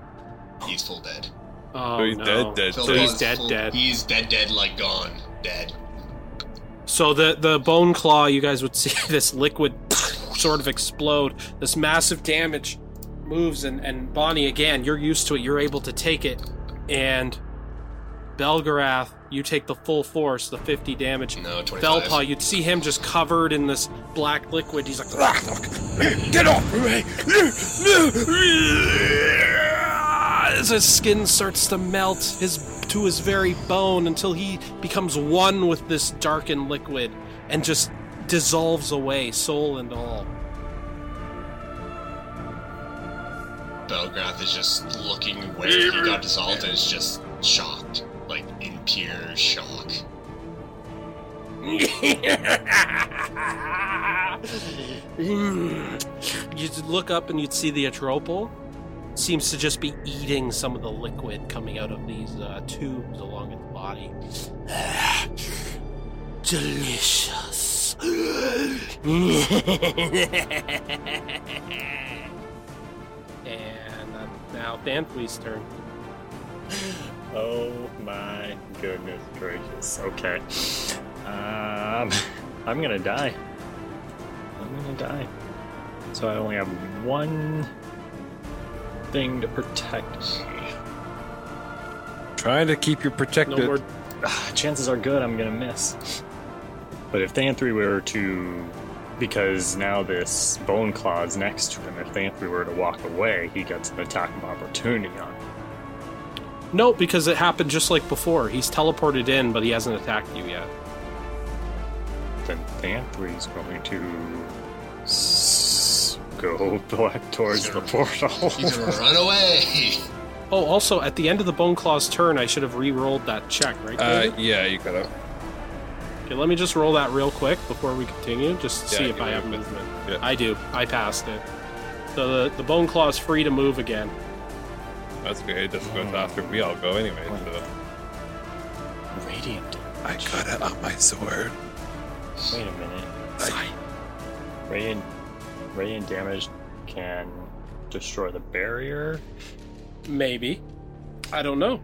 He's full dead. Oh, So he's no. dead, dead. Phil So he's dead, full- dead. He's dead, dead, like gone. Dead. So the the bone claw, you guys would see this liquid sort of explode. This massive damage moves, and and Bonnie again, you're used to it. You're able to take it, and Belgrath, you take the full force, the 50 damage. No, 25. Felpaw, you'd see him just covered in this black liquid. He's like, "Ah, get off me! As his skin starts to melt his to his very bone until he becomes one with this darkened liquid and just dissolves away, soul and all. Belgrath is just looking where he got dissolved and is just shocked. Pure shock. You'd look up and you'd see the Atropal. Seems to just be eating some of the liquid coming out of these uh, tubes along its body. Delicious. and uh, now Thanthwe's turn. Oh my goodness gracious. Okay. Um, I'm gonna die. I'm gonna die. So I only have one thing to protect. Trying to keep you protected. No more. Ah, chances are good I'm gonna miss. But if Thanthwe were to. Because now this Bone Claw's next to him, if Thanthwe were to walk away, he gets an attack of opportunity on him. No, because it happened just like before. He's teleported in, but he hasn't attacked you yet. then Thanthwe's going to s- go back towards the portal. He's gonna run away! Oh, also, at the end of the Bone Claw's turn, I should have re-rolled that check, right? Uh, David? yeah, you gotta. Okay, let me just roll that real quick before we continue, just to Yeah, see if give I me have a movement. Yeah. I do. I passed it. So the, the Bone Claw is free to move again. That's okay. It just goes after we all go anyway. So. Radiant. Damage. I got it on my sword. Wait a minute. I... Radiant, radiant damage can destroy the barrier. Maybe. I don't know.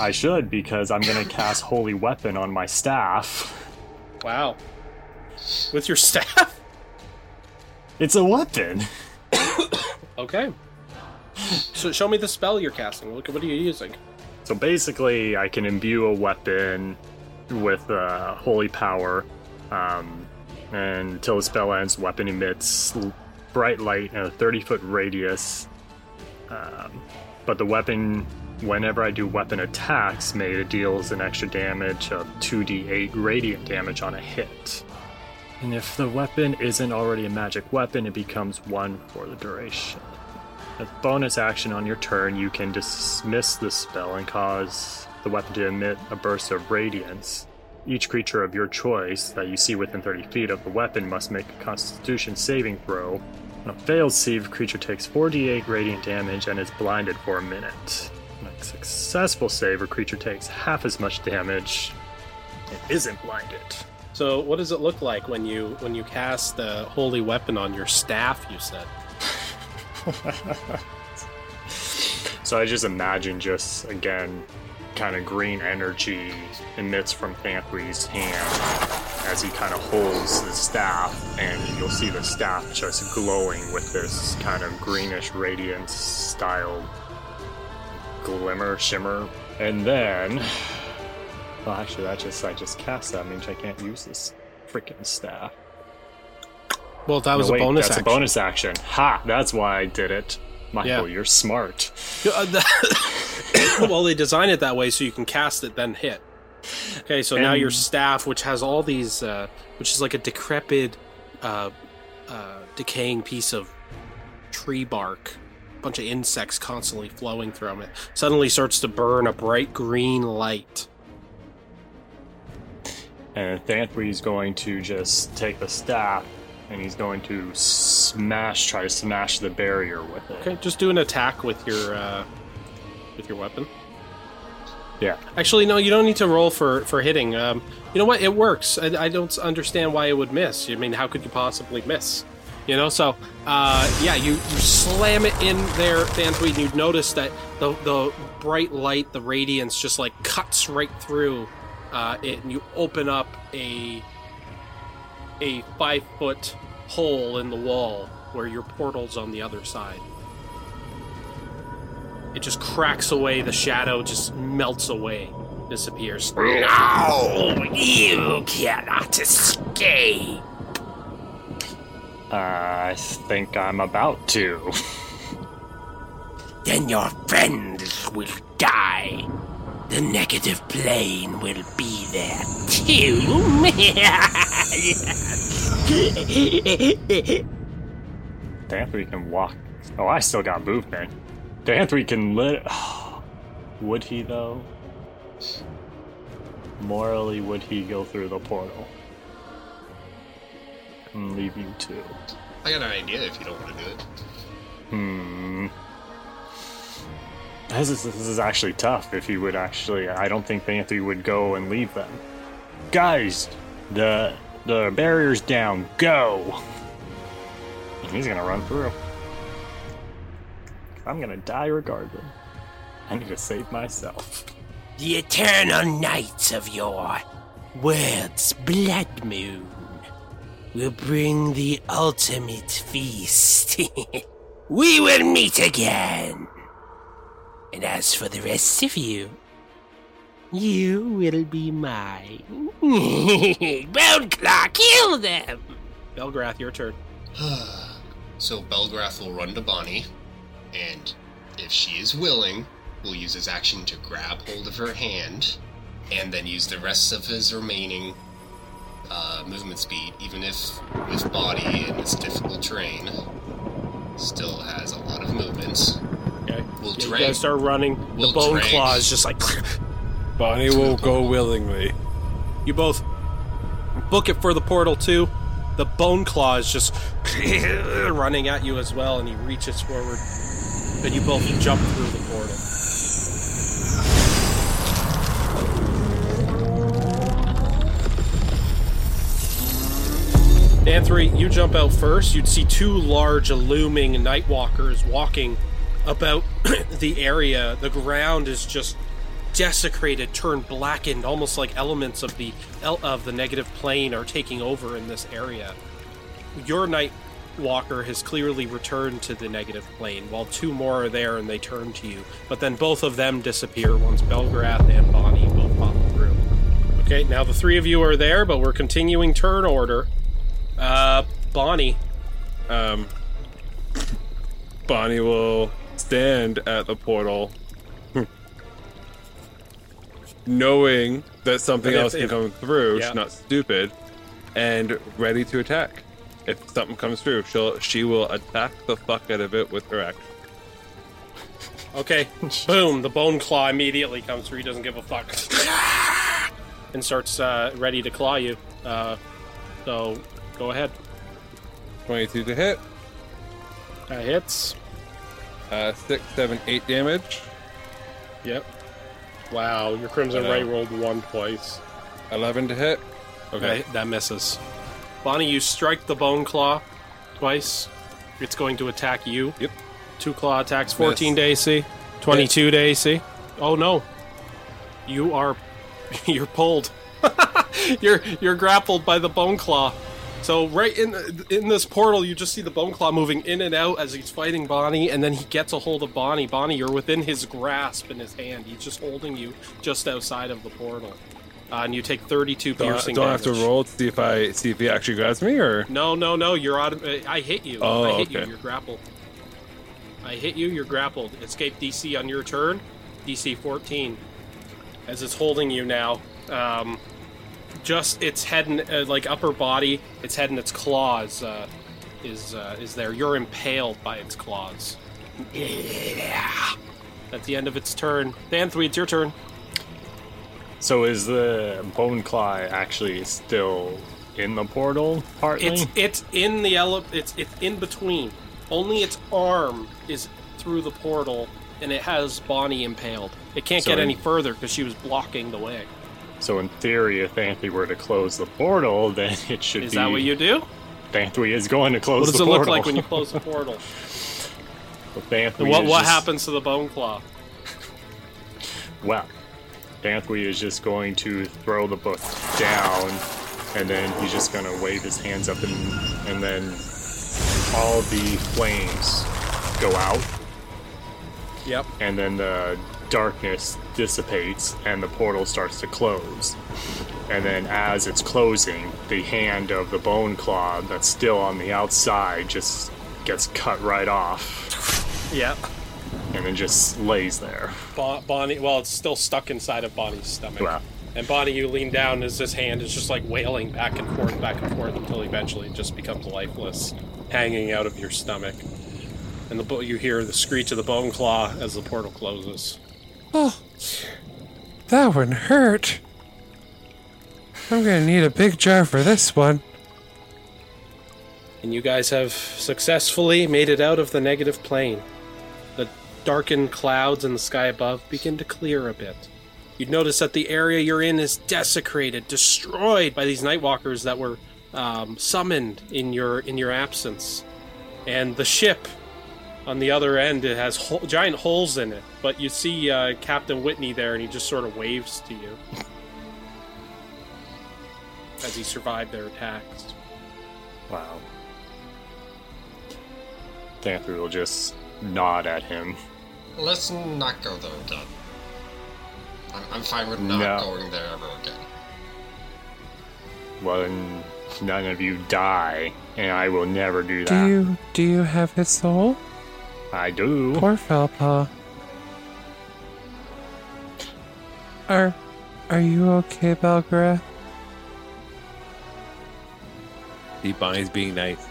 I should because I'm gonna cast Holy Weapon on my staff. Wow. With your staff? It's a weapon. Okay. So show me the spell you're casting. Look at what are you using? So basically, I can imbue a weapon with uh, holy power, um, and until the spell ends, the weapon emits bright light in a 30 foot radius. Um, but the weapon, whenever I do weapon attacks, made it deals an extra damage of 2d8 radiant damage on a hit. And if the weapon isn't already a magic weapon, it becomes one for the duration. As bonus action on your turn, you can dismiss the spell and cause the weapon to emit a burst of radiance. Each creature of your choice that you see within 30 feet of the weapon must make a constitution saving throw. On a failed save, creature takes 4d8 radiant damage and is blinded for a minute. On a successful save, a creature takes half as much damage and isn't blinded. So what does it look like when you when you cast the holy weapon on your staff, you said? So I just imagine just again kind of green energy emits from Thanthwe's hand as he kind of holds the staff, and you'll see the staff just glowing with this kind of greenish radiance style glimmer, shimmer. And then, well, actually, that just I just cast that means I can't use this freaking staff. Well, that was No, a bonus That's action. a bonus action. Ha! That's why I did it. Michael, Yeah. you're smart. Uh, well, they design it that way so you can cast it then hit. Okay, so now your staff, which has all these, uh, which is like a decrepit, uh, uh, decaying piece of tree bark, a bunch of insects constantly flowing from it, suddenly starts to burn a bright green light. And Thanthwe's going to just take the staff and he's going to smash, try to smash the barrier with it. Okay, just do an attack with your, uh, with your weapon. Yeah. Actually, no, you don't need to roll for for hitting. Um, you know what? It works. I, I don't understand why it would miss. I mean, how could you possibly miss? You know, so uh, yeah, you, you slam it in there, Thantweed, and you notice that the the bright light, the radiance, just like cuts right through uh, it, and you open up a a five foot hole in the wall where your portal's on the other side. It just cracks away. The shadow just melts away, disappears. No, you cannot escape. I think I'm about to. Then your friends will die. The negative plane will be there too. Thanthwe can walk. Oh, I still got movement. Thanthwe can lit. would he though? Morally, would he go through the portal and leave you two? I got an idea if you don't want to do it. Hmm. This is, this is actually tough. If he would actually, I don't think Thanthwe would go and leave them. Guys, the the barrier's down. Go. He's gonna run through. I'm gonna die regardless. I need to save myself. the eternal night of your world's blood moon will bring the ultimate feast. we will meet again. And as for the rest of you, you will be mine. Bone Claw, kill them! Belgrath, your turn. So Belgrath will run to Bonnie, and if she is willing, will use his action to grab hold of her hand, and then use the rest of his remaining uh, movement speed, even if with body in this difficult terrain, still has a lot of movements. Okay. We'll Yeah, you drag. guys start running. We'll the bone drag. claw is just like Bonnie will go willingly. you both book it for the portal too. The bone claw is just running at you as well, and he reaches forward, and you both jump through the portal. Anthony, you jump out first. You'd see two large, looming Nightwalkers walking about the area. The ground is just desecrated, turned blackened, almost like elements of the of the negative plane are taking over in this area. Your night walker has clearly returned to the negative plane, while two more are there and they turn to you. But then both of them disappear once Belgrath and Bonnie both pop through. Okay, now the three of you are there, but we're continuing turn order. Uh, Bonnie, Um, Bonnie will stand at the portal, knowing that something if- else can if- come through. yeah. She's not stupid, and ready to attack. If something comes through, she'll she will attack the fuck out of it with her action. Okay, boom, the bone claw immediately comes through. He doesn't give a fuck. and starts uh, ready to claw you. Uh, so go ahead. Twenty-two to hit, That hits. Uh, six, seven, eight damage. Yep. Wow, your Crimson Rite rolled one twice. Eleven to hit. Okay, that misses. Bonnie, you strike the bone claw twice. It's going to attack you. Yep. Two claw attacks, 14 to AC, 22 to AC. Oh no. You are. You're pulled. you're you're grappled by the bone claw. So right in in this portal, you just see the bone claw moving in and out as he's fighting Bonnie, and then he gets a hold of Bonnie. Bonnie, you're within his grasp in his hand. He's just holding you just outside of the portal, uh, and you take 32 Do I, piercing. do I have to roll to see if I see if he actually grabs me or? No, no, no. You're autom- uh, I hit you. Oh, I hit you. okay. You're grappled. I hit you. You're grappled. Escape DC on your turn. DC 14. As it's holding you now. Um, just its head and uh, like upper body, its head and its claws uh, is uh, is there. You're impaled by its claws. Yeah. At the end of its turn, Thanthwe, it's your turn. So is the bone claw actually still in the portal partly? It's it's in the ele- it's it's in between. Only its arm is through the portal, and it has Bonnie impaled. It can't So get any further because she was blocking the way. So in theory, if Anthony were to close the portal, then it should Is be. Is that what you do? Anthony is going to close the portal. What does the it look like when you close the portal? If Anthony And what is what just- happens to the bone claw? Well, Anthony is just going to throw the book down, and then he's just going to wave his hands up, and and then all the flames go out, Yep. and then the darkness dissipates, and the portal starts to close. And then, as it's closing, the hand of the bone claw that's still on the outside just gets cut right off, Yep. and then just lays there. Bon- Bonnie. Well, it's still stuck inside of Bonnie's stomach. Wow. And Bonnie, you lean down as this hand is just like wailing back and forth, back and forth until eventually it just becomes lifeless, hanging out of your stomach. And the bo- you hear the screech of the bone claw as the portal closes. Oh, that one hurt. I'm gonna need a big jar for this one. And you guys have successfully made it out of the negative plane. The darkened clouds in the sky above begin to clear a bit. You'd notice that the area you're in is desecrated, destroyed by these nightwalkers that were um, summoned in your in your absence. And the ship on the other end it has ho- giant holes in it. But you see uh, Captain Whitney there, and he just sort of waves to you as he survived their attacks. Wow. Anthony will just nod at him. Let's not go there again. I'm, I'm fine with not No. going there ever again. Well, none of you die, and I will never do that. Do that. you do you have his soul? I do. Poor Felpaw. Are are you okay, Belgrath? See, Bonnie's being nice.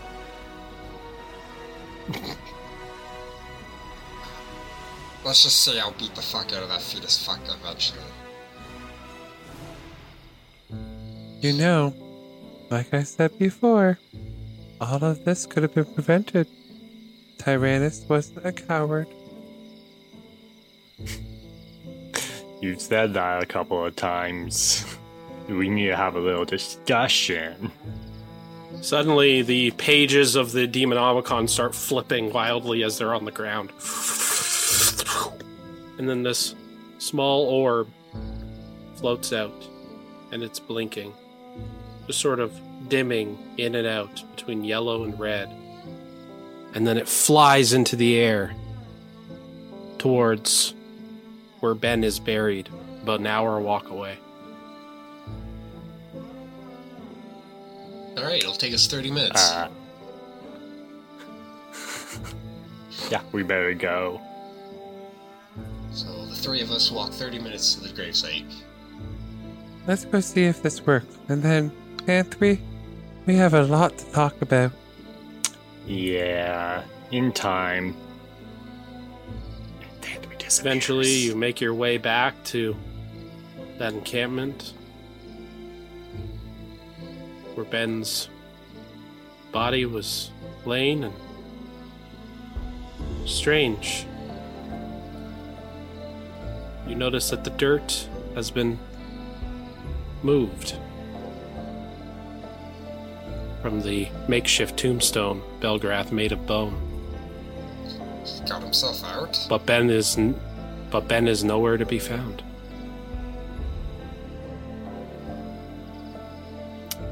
Let's just say I'll beat the fuck out of that fetus fuck eventually. You know, like I said before, all of this could have been prevented. Tyrannus wasn't a coward. You've said that a couple of times. We need to have a little discussion. Suddenly, the pages of the Demonomicon start flipping wildly as they're on the ground. And then this small orb floats out, and it's blinking, just sort of dimming in and out between yellow and red. And then it flies into the air towards where Ben is buried, about an hour walk away. Alright, it'll take us 30 minutes. Uh, yeah, we better go. so the three of us walk 30 minutes to the gravesite. Let's go see if this works. And then, Anthony, we have a lot to talk about. Yeah, in time. Eventually, you make your way back to that encampment where Ben's body was laying and strange. You notice that the dirt has been moved from the makeshift tombstone Belgrath made of bone. Got himself out. But Ben is, n- but Ben is nowhere to be found.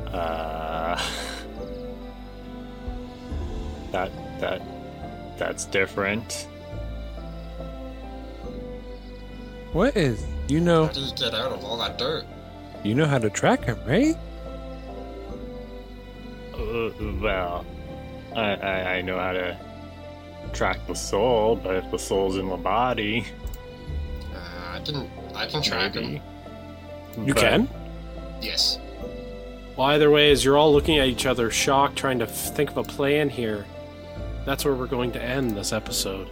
Uh, that that that's different. What is you know? How do get out of all that dirt? You know how to track him, right? Well, I, I I know how to track the soul, but if the soul's in the body, Uh, I can I can track maybe. him. You But- can? Yes. Well, either way, as you're all looking at each other, shocked, trying to f- think of a plan here, that's where we're going to end this episode.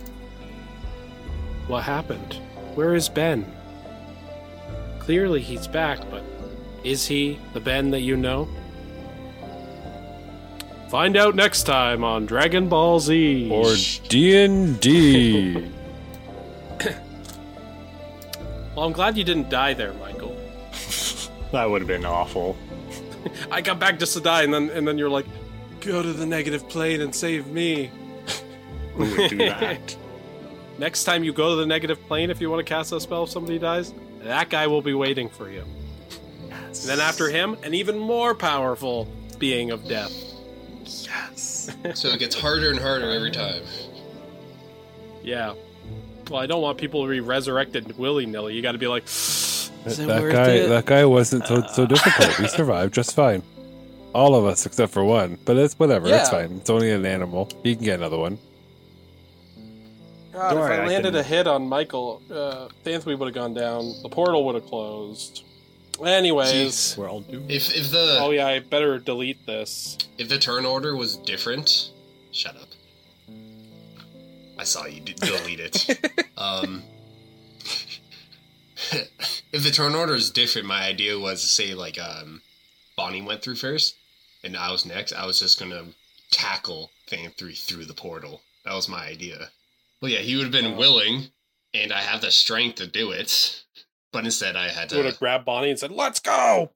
What happened? Where is Ben? Clearly he's back, but is he the Ben that you know? Find out next time on Dragon Ball Z. Or D and D. well, I'm glad you didn't die there, Michael. That would have been awful. I got back just to die, and then and then you're like, go to the negative plane and save me. Who would do that? Next time you go to the negative plane, if you want to cast a spell if somebody dies, that guy will be waiting for you. And then after him, an even more powerful being of death. So it gets harder and harder every time. Yeah. Well, I don't want people to be resurrected willy nilly. You got to be like, That, that worth guy, it? that guy wasn't so so difficult. We survived just fine. All of us except for one, but it's whatever. It's fine. It's only an animal. He can get another one. God, Don't if worry, I I landed can- a hit on Michael, uh, Thanthwe would have gone down. The portal would have closed. Anyways. Jeez. We're all doomed. If if the Oh, yeah, I better delete this. if the turn order was different, shut up. I saw you d- delete it. um, if the turn order is different, my idea was to say like um, Bonnie went through first, and I was next. I was just gonna tackle Thanthwe through the portal. That was my idea. Well, yeah, he would have been willing, and I have the strength to do it. But instead, I had He would to. have grabbed Bonnie and said, "Let's go."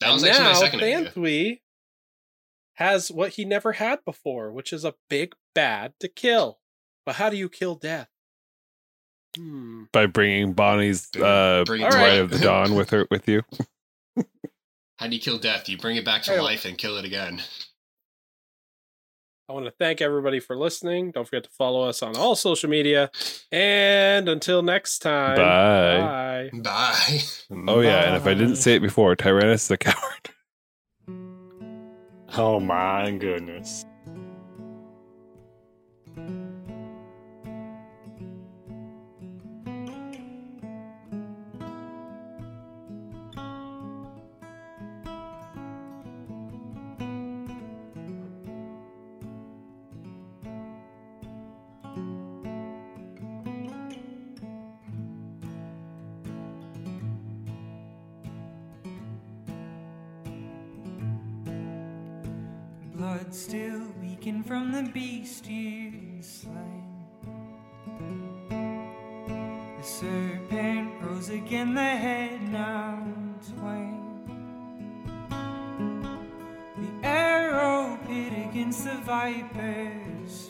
That was and actually my now second idea. Has what he never had before, which is a big bad to kill. But how do you kill death? Hmm. By bringing Bonnie's uh, Bring it right. Light of the Dawn with her with you. How do you kill death? You bring it back to Hey. life and kill it again. I want to thank everybody for listening. Don't forget to follow us on all social media. And until next time, Bye. bye. Bye. Oh yeah, and if I didn't say it before, Tyrannus is a coward. Oh my goodness.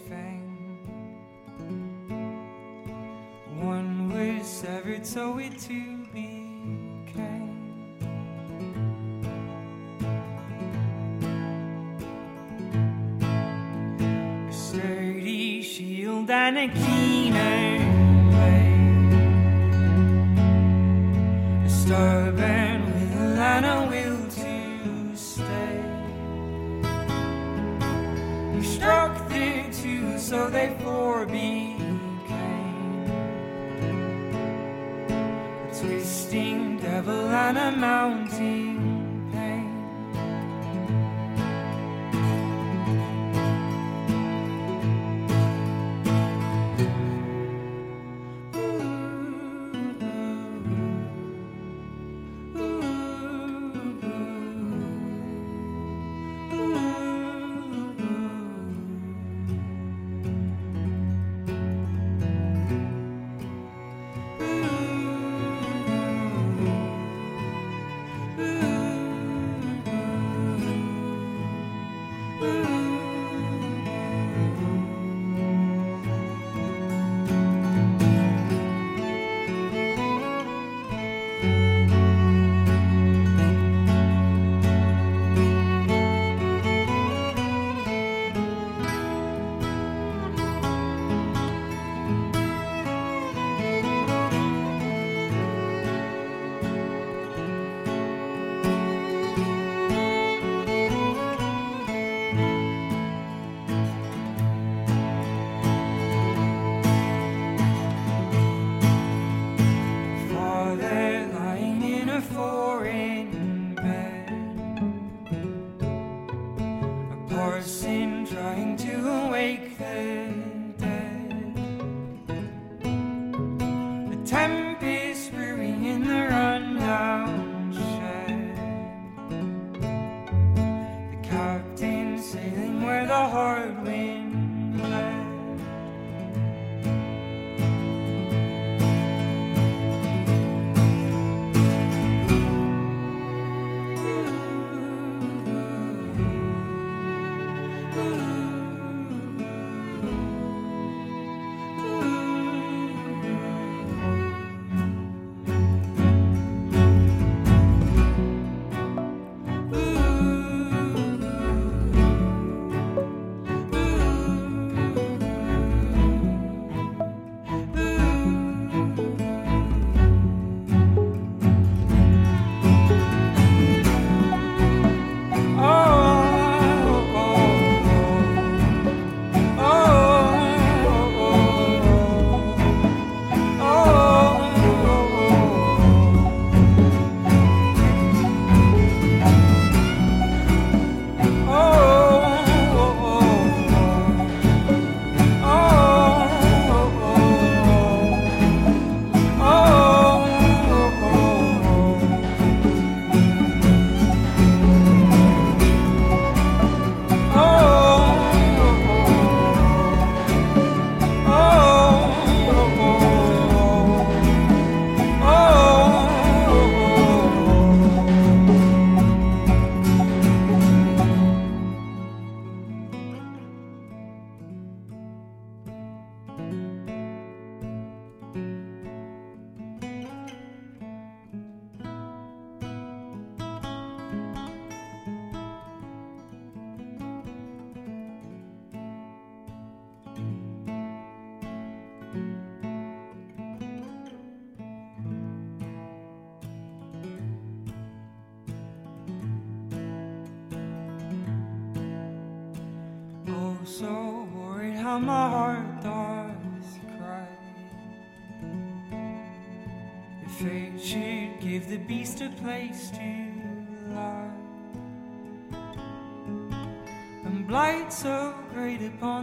Fang. One was severed, so we too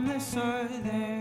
great upon the